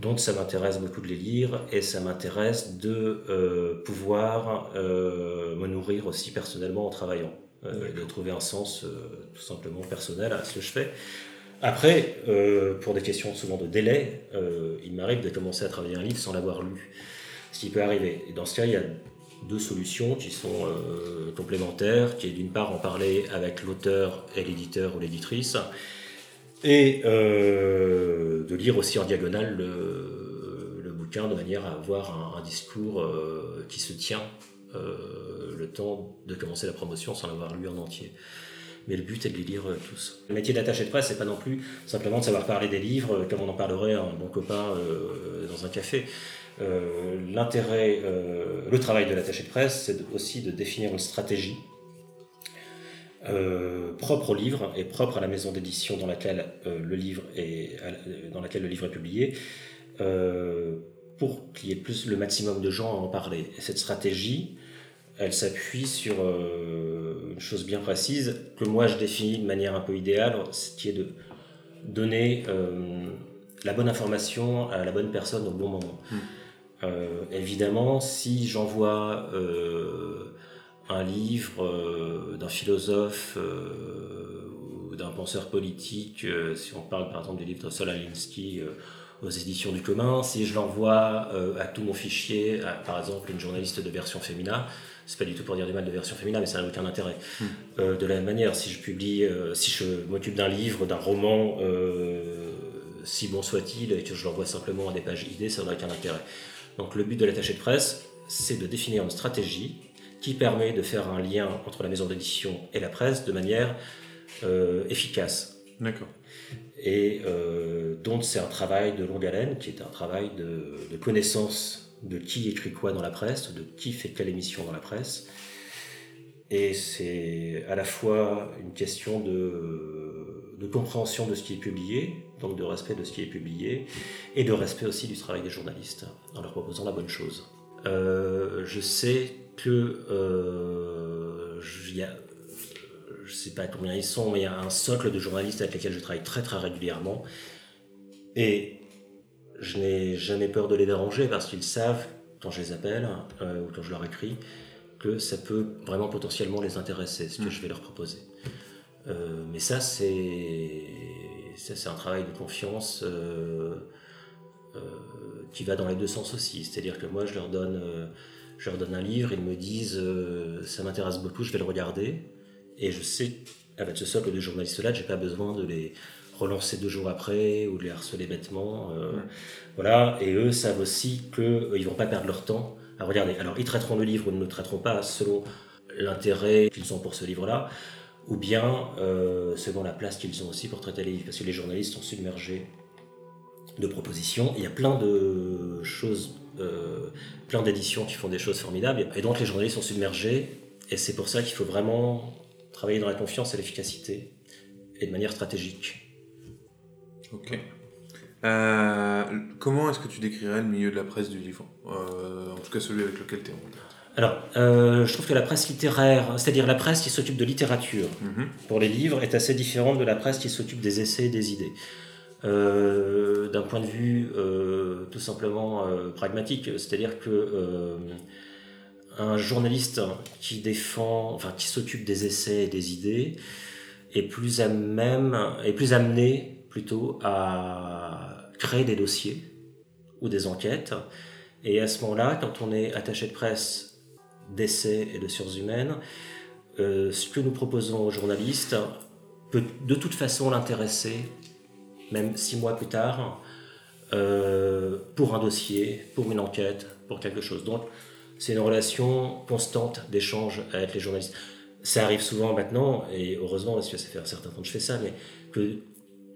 Donc ça m'intéresse beaucoup de les lire et ça m'intéresse de euh, pouvoir euh, me nourrir aussi personnellement en travaillant, euh, de trouver un sens tout simplement personnel à ce que je fais. Après, pour des questions souvent de délai, il m'arrive de commencer à travailler un livre sans l'avoir lu, ce qui peut arriver. Et dans ce cas, il y a deux solutions qui sont complémentaires, qui est d'une part en parler avec l'auteur et l'éditeur ou l'éditrice, et euh, de lire aussi en diagonale le, bouquin de manière à avoir un, discours euh, qui se tient euh, le temps de commencer la promotion sans l'avoir lu en entier. Mais le but est de les lire tous. Le métier d'attaché de presse, c'est pas non plus simplement de savoir parler des livres comme on en parlerait à un bon copain dans un café. L'intérêt, le travail de l'attaché de presse, c'est aussi de définir une stratégie euh, propre au livre et propre à la maison d'édition dans laquelle euh, le livre est dans laquelle le livre est publié euh, pour qu'il y ait plus le maximum de gens à en parler. Et cette stratégie, elle s'appuie sur une chose bien précise que moi je définis de manière un peu idéale, ce qui est de donner la bonne information à la bonne personne au bon moment. Mmh. évidemment, si j'envoie un livre euh, d'un philosophe euh, ou d'un penseur politique, euh, si on parle par exemple du livre de Solalinsky aux éditions du commun, si je l'envoie à tout mon fichier, à, par exemple une journaliste de version féminin, c'est pas du tout pour dire du mal de version féminin, mais ça n'a aucun intérêt. Hmm. de la même manière, si je publie, si je m'occupe d'un livre, d'un roman, si bon soit-il, et que je l'envoie simplement à des pages idées, ça n'a aucun intérêt. Donc le but de l'attaché de presse, c'est de définir une stratégie qui permet de faire un lien entre la maison d'édition et la presse de manière euh, efficace. D'accord. Et euh, donc c'est un travail de longue haleine, qui est un travail de, connaissance de qui écrit quoi dans la presse, de qui fait quelle émission dans la presse. Et c'est à la fois une question de, de, compréhension de ce qui est publié, donc de respect de ce qui est publié, et de respect aussi du travail des journalistes, en leur proposant la bonne chose. Euh, je sais que euh, je ne sais pas combien ils sont, mais il y a un socle de journalistes avec lesquels je travaille très très régulièrement. Et je n'ai jamais peur de les déranger parce qu'ils savent, quand je les appelle euh, ou quand je leur écris, que ça peut vraiment potentiellement les intéresser, ce que mm. je vais leur proposer. Euh, mais ça, c'est c'est un travail de confiance qui va dans les deux sens aussi. C'est-à-dire que moi, je leur donne je leur donne un livre, ils me disent euh, ça m'intéresse beaucoup, je vais le regarder. Et je sais, avec ce socle de journalistes-là, j'ai pas besoin de les relancer deux jours après ou de les harceler bêtement. Euh, voilà. Et eux savent aussi qu'ils euh, ne vont pas perdre leur temps à regarder. Alors, ils traiteront le livre ou ne le traiteront pas selon l'intérêt qu'ils ont pour ce livre-là, ou bien selon la place qu'ils ont aussi pour traiter les livres, parce que les journalistes sont submergés de propositions. Il y a plein de choses euh, plein d'éditions qui font des choses formidables. Et donc les journalistes sont submergés. Et c'est pour ça qu'il faut vraiment travailler dans la confiance et l'efficacité et de manière stratégique. Ok. Euh, comment est-ce que tu décrirais le milieu de la presse du livre? Euh, En tout cas celui avec lequel tu es en contact. Alors, je trouve que la presse littéraire, c'est-à-dire la presse qui s'occupe de littérature mhm. pour les livres, est assez différente de la presse qui s'occupe des essais et des idées. Euh, d'un point de vue euh, tout simplement euh, pragmatique, c'est-à-dire que un journaliste qui défend, enfin qui s'occupe des essais et des idées est plus à même, est plus amené plutôt à créer des dossiers ou des enquêtes. Et à ce moment-là, quand on est attaché de presse d'essais et de sciences humaines, ce que nous proposons aux journalistes peut de toute façon l'intéresser même six mois plus tard, euh, pour un dossier, pour une enquête, pour quelque chose. Donc, c'est une relation constante d'échange avec les journalistes. Ça arrive souvent maintenant, et heureusement, parce que ça fait un certain temps que je fais ça, mais que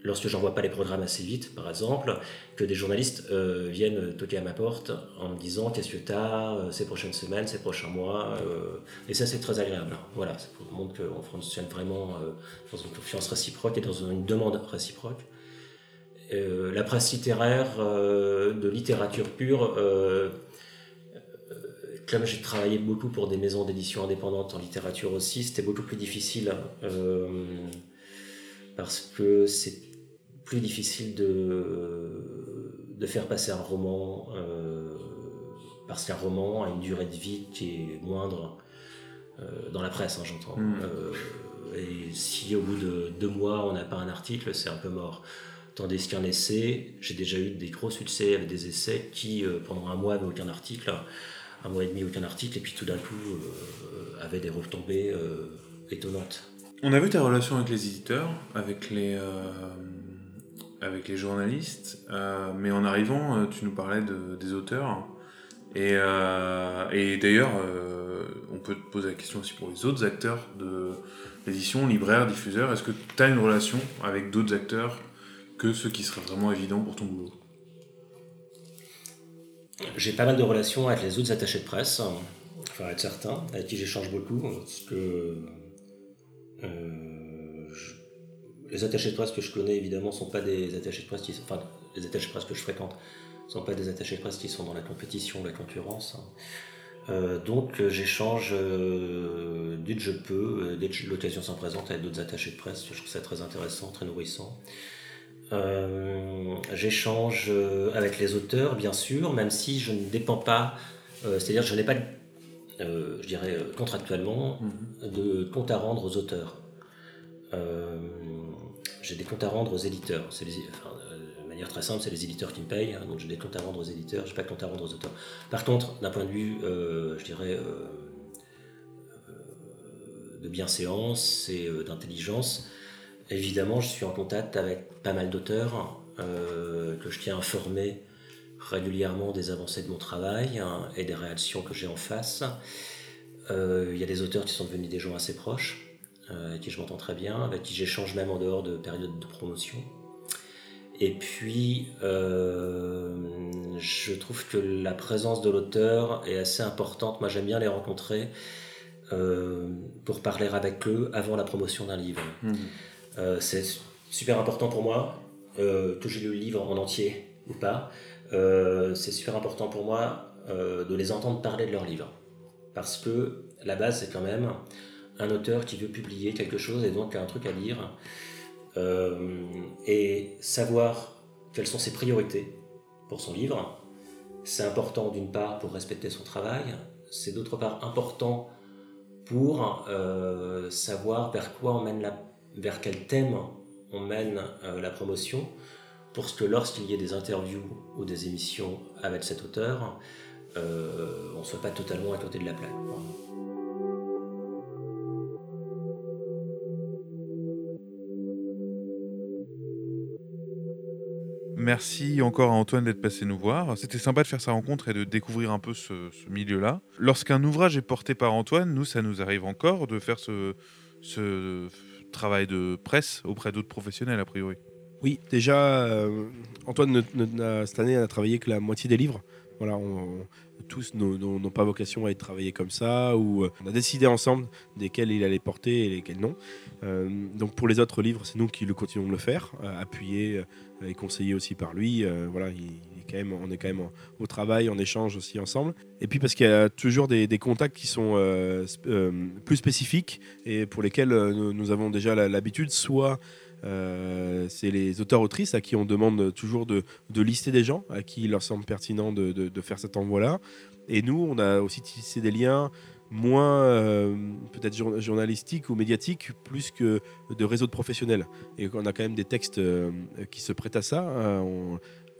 lorsque j'envoie pas les programmes assez vite, par exemple, que des journalistes euh, viennent toquer à ma porte en me disant qu'est-ce que tu as euh, ces prochaines semaines, ces prochains mois. Euh, et ça, c'est très agréable. Voilà, ça montre qu'on fonctionne vraiment dans une confiance réciproque et dans une demande réciproque. La presse littéraire, de littérature pure, comme j'ai travaillé beaucoup pour des maisons d'édition indépendantes en littérature aussi, c'était beaucoup plus difficile parce que c'est plus difficile de, de faire passer un roman, euh, parce qu'un roman a une durée de vie qui est moindre euh, dans la presse, hein, j'entends. Hmm. Euh, et si au bout de deux mois on n'a pas un article, c'est un peu mort. Tandis qu'un essai, j'ai déjà eu des gros succès avec des essais qui, pendant un mois, n'avaient aucun article, un mois et demi, aucun article, et puis tout d'un coup, avaient des retombées étonnantes. On a vu ta relation avec les éditeurs, avec les, avec les journalistes, euh, mais en arrivant, euh, tu nous parlais de, des auteurs. Euh, et d'ailleurs, on peut te poser la question aussi pour les autres acteurs de l'édition, libraires, diffuseurs. Est-ce que tu as une relation avec d'autres acteurs que ceux qui seraient vraiment évidents pour ton boulot J'ai pas mal de relations avec les autres attachés de presse, enfin avec certains, avec qui j'échange beaucoup, parce que les attachés de presse que je connais évidemment sont pas des attachés de presse qui enfin les attachés de presse que je fréquente sont pas des attachés de presse qui sont dans la compétition, la concurrence. Euh, donc euh, j'échange euh, dès que je peux, dès que l'occasion s'en présente avec d'autres attachés de presse. Je trouve ça très intéressant, très nourrissant. J'échange avec les auteurs, bien sûr, même si je ne dépends pas, c'est-à-dire je n'ai pas, je dirais contractuellement, mm-hmm. de compte à rendre aux auteurs j'ai des comptes à rendre aux éditeurs. C'est de manière très simple, c'est les éditeurs qui me payent, hein, donc j'ai des comptes à rendre aux éditeurs, j'ai pas de compte à rendre aux auteurs. Par contre, d'un point de vue, euh, je dirais, euh, euh, de bienséance et d'intelligence, évidemment, je suis en contact avec pas mal d'auteurs que je tiens à régulièrement des avancées de mon travail hein, et des réactions que j'ai en face. Il y a des auteurs qui sont devenus des gens assez proches. Euh, avec qui je m'entends très bien, avec qui j'échange même en dehors de période de promotion. Et puis, euh, je trouve que la présence de l'auteur est assez importante. Moi, j'aime bien les rencontrer euh, pour parler avec eux avant la promotion d'un livre. Mmh. C'est super important pour moi, que j'ai lu le livre en entier ou pas. c'est super important pour moi de les entendre parler de leur livre. Parce que la base, c'est quand même un auteur qui veut publier quelque chose et donc a un truc à lire, euh, et savoir quelles sont ses priorités pour son livre. C'est important d'une part pour respecter son travail, c'est d'autre part important pour euh, savoir vers quoi on mène la, vers quel thème on mène euh, la promotion, pour que lorsqu'il y ait des interviews ou des émissions avec cet auteur, on ne soit pas totalement à côté de la plaque. Merci encore à Antoine d'être passé nous voir. C'était sympa de faire sa rencontre et de découvrir un peu ce, milieu-là. Lorsqu'un ouvrage est porté par Antoine, nous, ça nous arrive encore de faire ce, travail de presse auprès d'autres professionnels, a priori. Oui, déjà, euh, Antoine, cette année, a travaillé que la moitié des livres. Voilà, on, tous n'ont pas vocation à être travaillés comme ça, euh, on a décidé ensemble desquels il allait porter et lesquels non. Euh, donc pour les autres livres, c'est nous qui le continuons de le faire, euh, appuyés et conseillés aussi par lui. voilà, il, quand même, on est quand même au travail, en échange aussi ensemble. Et puis parce qu'il y a toujours des, contacts qui sont plus spécifiques et pour lesquels nous, avons déjà l'habitude, soit euh, c'est les auteurs-autrices à qui on demande toujours de, lister des gens à qui il leur semble pertinent de, faire cet envoi-là. Et nous, on a aussi tissé des liens moins euh, peut-être journalistiques ou médiatiques, plus que de réseaux de professionnels. Et on a quand même des textes euh, qui se prêtent à ça. Hein.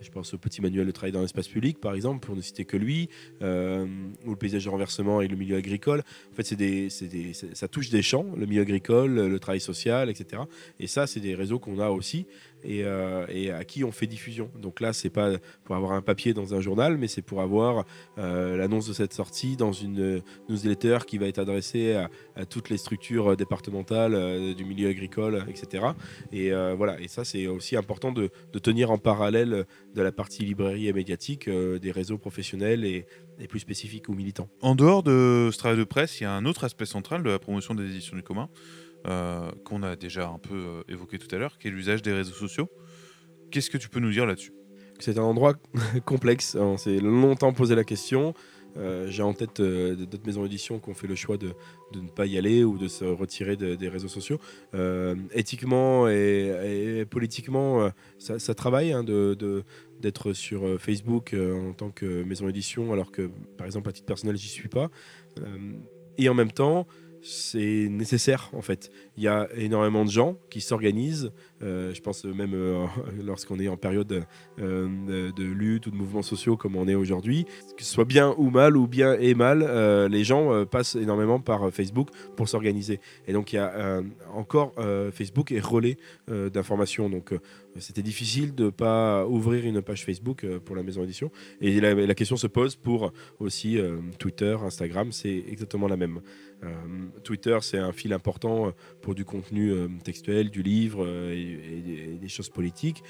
Je pense au petit manuel de travail dans l'espace public, par exemple, pour ne citer que lui, euh, ou le paysage de renversement et le milieu agricole. En fait, c'est ça touche des champs, le milieu agricole, le travail social, etc. Et ça, c'est des réseaux qu'on a aussi. Et, euh, et à qui on fait diffusion. Donc là, c'est pas pour avoir un papier dans un journal, mais c'est pour avoir euh, l'annonce de cette sortie dans une newsletter qui va être adressée à, toutes les structures départementales euh, du milieu agricole, etc. Et voilà, et ça c'est aussi important de, tenir en parallèle de la partie librairie et médiatique des réseaux professionnels et, et plus spécifiques ou militants. En dehors de ce travail de presse, il y a un autre aspect central de la promotion des éditions du commun euh, qu'on a déjà un peu euh, évoqué tout à l'heure, qui est l'usage des réseaux sociaux. Qu'est-ce que tu peux nous dire là-dessus? C'est un endroit complexe. On s'est longtemps posé la question. Euh, J'ai en tête d'autres maisons d'édition qui ont fait le choix de, ne pas y aller ou de se retirer de- des réseaux sociaux. Éthiquement et, politiquement, ça, travaille hein, de- d'être sur Facebook en tant que maison d'édition, alors que, par exemple, à titre personnel, j'y suis pas. Et en même temps, c'est nécessaire en fait. Il y a énormément de gens qui s'organisent. euh, je pense même euh, lorsqu'on est en période euh, de, lutte ou de mouvements sociaux comme on est aujourd'hui, que ce soit bien ou mal ou bien et mal, les gens passent énormément par Facebook pour s'organiser. Et donc il y a encore Facebook est relais d'informations. Donc c'était difficile de pas ouvrir une page Facebook euh, pour la maison édition. Et la, question se pose pour aussi euh, Twitter, Instagram, c'est exactement la même. Euh, Twitter, c'est un fil important pour du contenu textuel, du livre et, des choses politiques.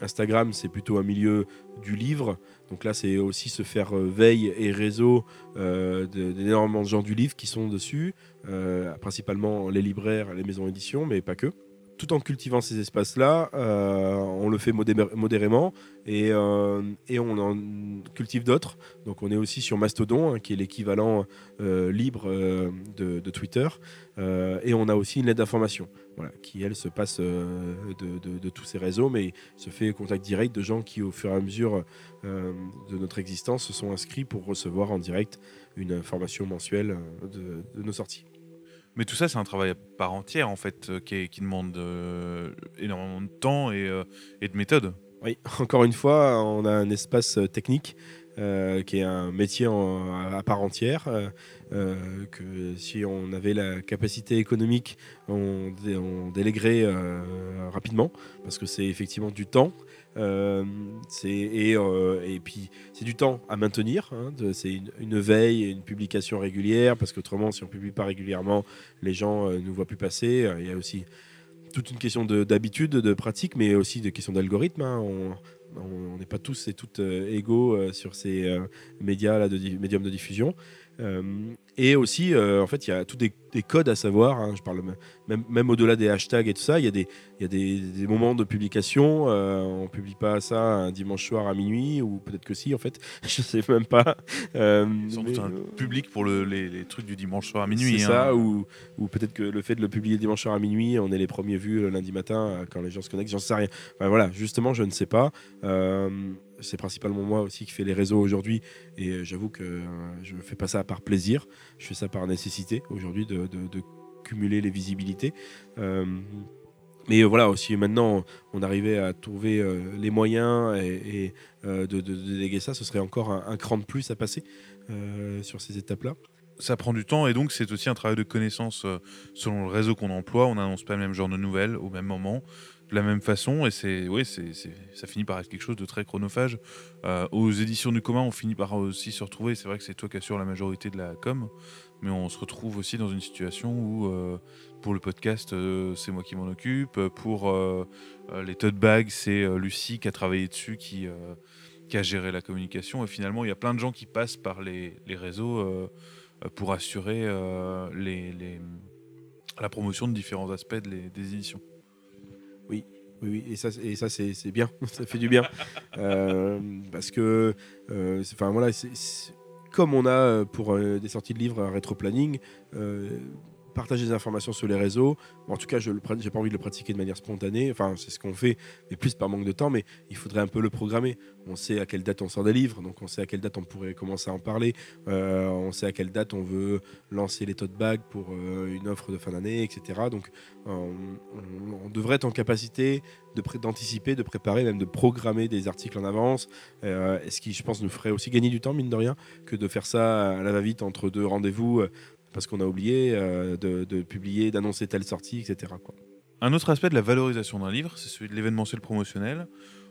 Instagram, c'est plutôt un milieu du livre. Donc là, c'est aussi se faire veille et réseau d'énormément de gens du livre qui sont dessus, principalement les libraires, les maisons d'édition, mais pas que. Tout en cultivant ces espaces-là, euh, on le fait modé- modérément et, euh, et on en cultive d'autres. Donc on est aussi sur Mastodon, hein, qui est l'équivalent euh, libre de, Twitter. Et on a aussi une lettre d'information, qui elle se passe de, de- tous ces réseaux, mais se fait contact direct de gens qui, au fur et à mesure de notre existence, se sont inscrits pour recevoir en direct une information mensuelle de nos sorties. Mais tout ça, c'est un travail à part entière, en fait, euh, qui, demande euh, énormément de temps et, euh, et de méthode. Oui, encore une fois, on a un espace technique euh, qui est un métier à part entière. euh, euh, que si on avait la capacité économique, on, dé- euh, rapidement parce que c'est effectivement du temps. Euh, et, euh, puis c'est du temps à maintenir. hein, c'est une, veille, une publication régulière parce qu'autrement, si on publie pas régulièrement, les gens ne nous voient plus passer. Euh, Il y a aussi toute une question de- d'habitude, de, pratique, mais aussi de question d'algorithme. hein. On n'est pas tous et toutes euh, égaux euh, sur ces euh, médias là, de di- médiums de diffusion. Euh, et aussi, euh, en fait, il y a tous des, des codes à savoir. hein. je parle même, au-delà des hashtags et tout ça. Il y a des, il y a des, des moments de publication. euh, on publie pas ça un dimanche soir à minuit, ou peut-être que si, en fait. je sais même pas. Sans doute un public pour le- les, les trucs du dimanche soir à minuit. c'est hein. ça, ou, ou peut-être que le fait de le publier dimanche soir à minuit, on est les premiers vus le lundi matin quand les gens se connectent, j'en sais rien. Enfin, voilà, justement, je ne sais pas. Euh, c'est principalement moi aussi qui fais les réseaux aujourd'hui, et euh, j'avoue que euh, je ne fais pas ça par plaisir, je fais ça par nécessité aujourd'hui de, cumuler les visibilités. Euh, mais voilà, aussi maintenant, on arrivait à trouver les moyens et, de, déléguer ça, ce serait encore un, un cran de plus à passer sur ces étapes-là. Ça prend du temps et donc c'est aussi un travail de connaissance selon le réseau qu'on emploie. On n'annonce pas le même genre de nouvelles au même moment, la même façon et c'est, oui, c'est, ça finit par être quelque chose de très chronophage. Euh, aux éditions du commun, on finit par aussi se retrouver. C'est vrai que c'est toi qui assures la majorité de la com, mais on se retrouve aussi dans une situation où euh, pour le podcast, euh, c'est moi qui m'en occupe. Pour les tote bags, c'est Lucie qui a travaillé dessus, qui, a géré la communication. Et finalement, il y a plein de gens qui passent par les, réseaux pour assurer la promotion de différents aspects des éditions. Oui, oui, et ça, et ça c'est bien, ça fait du bien. Euh, parce que, euh, enfin voilà, c'est- comme on a euh, pour des sorties de livres un rétro-planning, partager des informations sur les réseaux, en tout cas, je n'ai pas envie de le pratiquer de manière spontanée, enfin, c'est ce qu'on fait, mais plus par manque de temps, mais il faudrait un peu le programmer. On sait à quelle date on sort des livres, donc on sait à quelle date on pourrait commencer à en parler, euh, on sait à quelle date on veut lancer les tote bags pour euh, une offre de fin d'année, etc. Donc, euh, on, devrait être en capacité d'anticiper, de préparer, même de programmer des articles en avance. Ce qui, je pense, nous ferait aussi gagner du temps, mine de rien, que de faire ça à la va-vite entre deux rendez-vous, parce qu'on a oublié euh, de, de publier, d'annoncer telle sortie, etc. quoi. Un autre aspect de la valorisation d'un livre, c'est celui de l'événementiel promotionnel.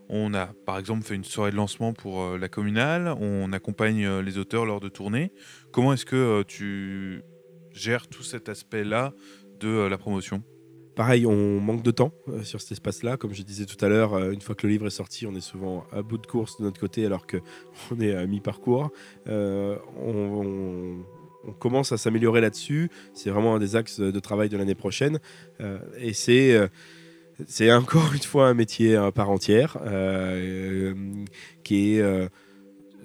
On a par exemple fait une soirée de lancement pour euh, la communale, on accompagne euh, les auteurs lors de tournées. Comment est-ce que tu gères tout cet aspect-là de la promotion? Pareil, on manque de temps sur cet espace-là. Comme je disais tout à l'heure, une fois que le livre est sorti, on est souvent à bout de course de notre côté alors qu'on est à mi-parcours. on, commence à s'améliorer là-dessus. C'est vraiment un des axes de travail de l'année prochaine. et c'est c'est encore une fois un métier à part entière euh, qui est euh,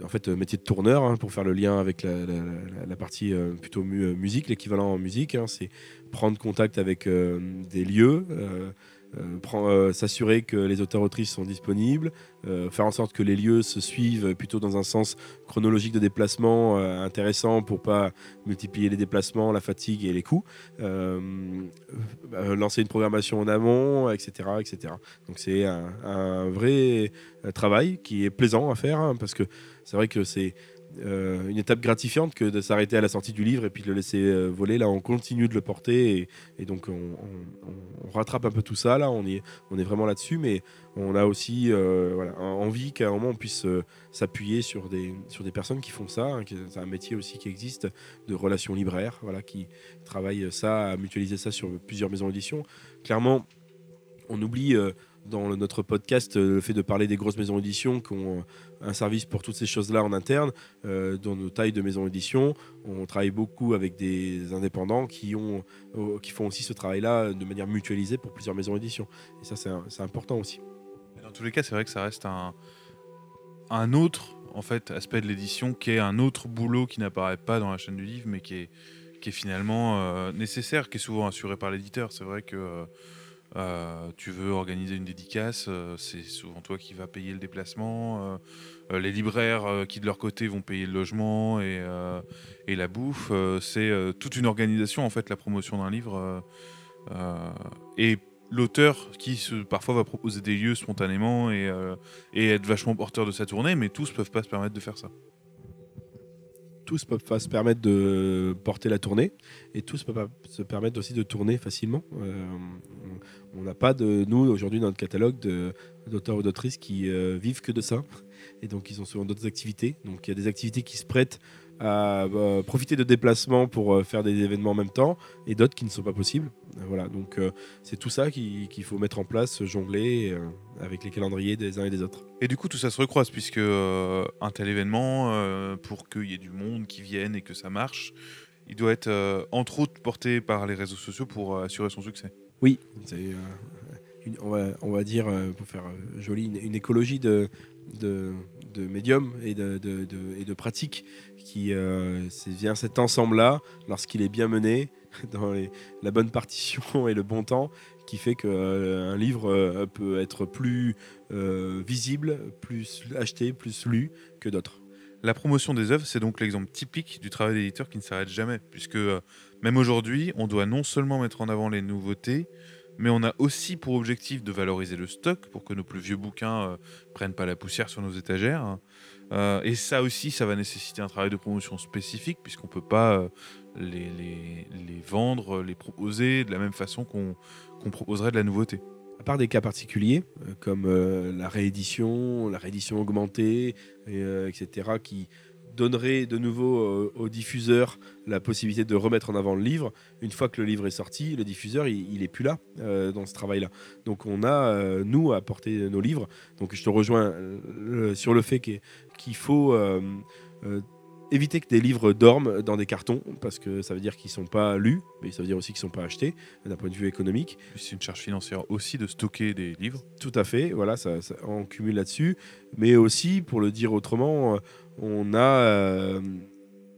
en fait métier de tourneur hein, pour faire le lien avec la, partie euh, plutôt musique, l'équivalent en musique. Hein, c'est prendre contact avec des lieux euh, euh, s'assurer que les auteurs-autrices sont disponibles, euh, faire en sorte que les lieux se suivent plutôt dans un sens chronologique de déplacement intéressant pour pas multiplier les déplacements, la fatigue et les coûts, lancer une programmation en amont, etc. etc. Donc c'est un, vrai travail qui est plaisant à faire hein, parce que c'est vrai que c'est euh, une étape gratifiante que de s'arrêter à la sortie du livre et puis de le laisser euh, voler. Là, on continue de le porter et, donc on, rattrape un peu tout ça. Là, on est, on est vraiment là-dessus, mais on a aussi euh, envie qu'à un moment on puisse s'appuyer sur des, sur des personnes qui font ça. Hein, c'est un métier aussi qui existe de relations libraires, voilà, qui travaillent ça, à mutualiser ça sur plusieurs maisons d'édition. Clairement, on oublie dans notre podcast euh, le fait de parler des grosses maisons d'édition qui ont un service pour toutes ces choses-là en interne. Euh, dans nos tailles de maisons d'édition, on travaille beaucoup avec des indépendants qui, euh, font aussi ce travail-là de manière mutualisée pour plusieurs maisons d'édition. Et ça, c'est important aussi. Dans tous les cas, c'est vrai que ça reste un, autre aspect de l'édition qui est un autre boulot qui n'apparaît pas dans la chaîne du livre, mais qui est, finalement nécessaire, qui est souvent assuré par l'éditeur. C'est vrai que tu veux organiser une dédicace, euh, c'est souvent toi qui vas payer le déplacement. Euh, les libraires qui de leur côté vont payer le logement et, la bouffe. c'est toute une organisation en fait la promotion d'un livre. et l'auteur qui parfois va proposer des lieux spontanément et, être vachement porteur de sa tournée, mais tous peuvent pas se permettre de faire ça tous peuvent pas se permettre de porter la tournée et tous peuvent pas se permettre aussi de tourner facilement. Euh, on n'a pas de nous aujourd'hui dans notre catalogue d'auteurs ou d'autrices qui euh, vivent que de ça et donc ils ont souvent d'autres activités. Donc il y a des activités qui se prêtent à bah, profiter de déplacements pour euh, faire des événements en même temps et d'autres qui ne sont pas possibles. Voilà, donc euh, c'est tout ça qu'il faut mettre en place, jongler euh, avec les calendriers des uns et des autres. Et du coup, tout ça se recroise puisque un tel événement, pour qu'il y ait du monde qui vienne et que ça marche, il doit être entre autres porté par les réseaux sociaux pour assurer son succès. Oui, c'est on, va, dire, pour faire joli, une, écologie de, de, médiums et de, et de pratiques qui vient cet ensemble-là, lorsqu'il est bien mené, dans la bonne partition et le bon temps qui fait qu'un euh, livre euh, peut être plus euh, visible, plus acheté, plus lu que d'autres. La promotion des œuvres, c'est donc l'exemple typique du travail d'éditeur qui ne s'arrête jamais, puisque même aujourd'hui, on doit non seulement mettre en avant les nouveautés, mais on a aussi pour objectif de valoriser le stock pour que nos plus vieux bouquins prennent pas la poussière sur nos étagères. et ça aussi, ça va nécessiter un travail de promotion spécifique, puisqu'on peut pas les, les, vendre, les proposer de la même façon qu'on proposerait de la nouveauté. À part des cas particuliers, euh, comme euh, la réédition, la réédition augmentée, euh, etc., qui donnerait de nouveau aux diffuseurs la possibilité de remettre en avant le livre. Une fois que le livre est sorti, le diffuseur, il, n'est plus là dans ce travail-là. Donc on a, nous, à porter nos livres. Donc je te rejoins sur le fait qu'il faut éviter que des livres dorment dans des cartons parce que ça veut dire qu'ils sont pas lus, mais ça veut dire aussi qu'ils sont pas achetés d'un point de vue économique. C'est une charge financière aussi de stocker des livres. Tout à fait, voilà, ça, on cumule là-dessus, mais aussi pour le dire autrement, euh, on a euh,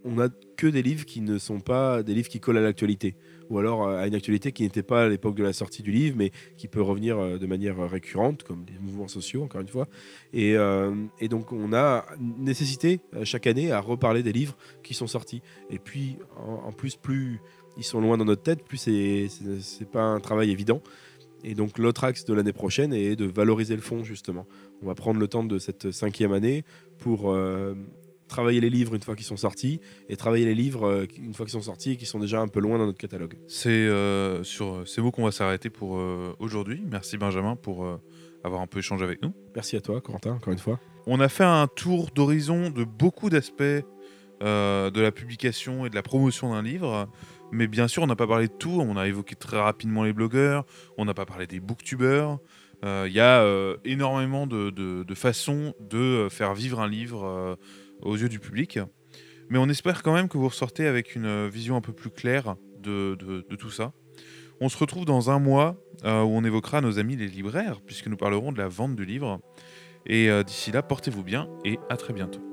on a que des livres qui ne sont pas des livres qui collent à l'actualité ou alors euh, à une actualité qui n'était pas à l'époque de la sortie du livre, mais qui peut revenir euh, de manière récurrente, comme les mouvements sociaux, encore une fois. Et, donc, on a nécessité chaque année à reparler des livres qui sont sortis. Et puis, en, plus, plus ils sont loin dans notre tête, plus c'est pas un travail évident. Et donc l'autre axe de l'année prochaine est de valoriser le fond justement. On va prendre le temps de cette cinquième année pour travailler les livres une fois qu'ils sont sortis et travailler les livres euh, une fois qu'ils sont sortis et qui sont déjà un peu loin dans notre catalogue. C'est euh, sur ces mots qu'on va s'arrêter pour euh, aujourd'hui. Merci Benjamin pour euh, avoir un peu échangé avec nous. Merci à toi, Corentin, encore une fois. On a fait un tour d'horizon de beaucoup d'aspects euh, de la publication et de la promotion d'un livre. Mais bien sûr, on n'a pas parlé de tout. On a évoqué très rapidement les blogueurs. On n'a pas parlé des booktubeurs. Euh, Il y a euh, énormément de, façons de euh, faire vivre un livre aux yeux du public. Mais on espère quand même que vous ressortez avec une vision un peu plus claire de, tout ça. On se retrouve dans un mois où on évoquera nos amis les libraires, puisque nous parlerons de la vente du livre. Et d'ici là, portez-vous bien et à très bientôt.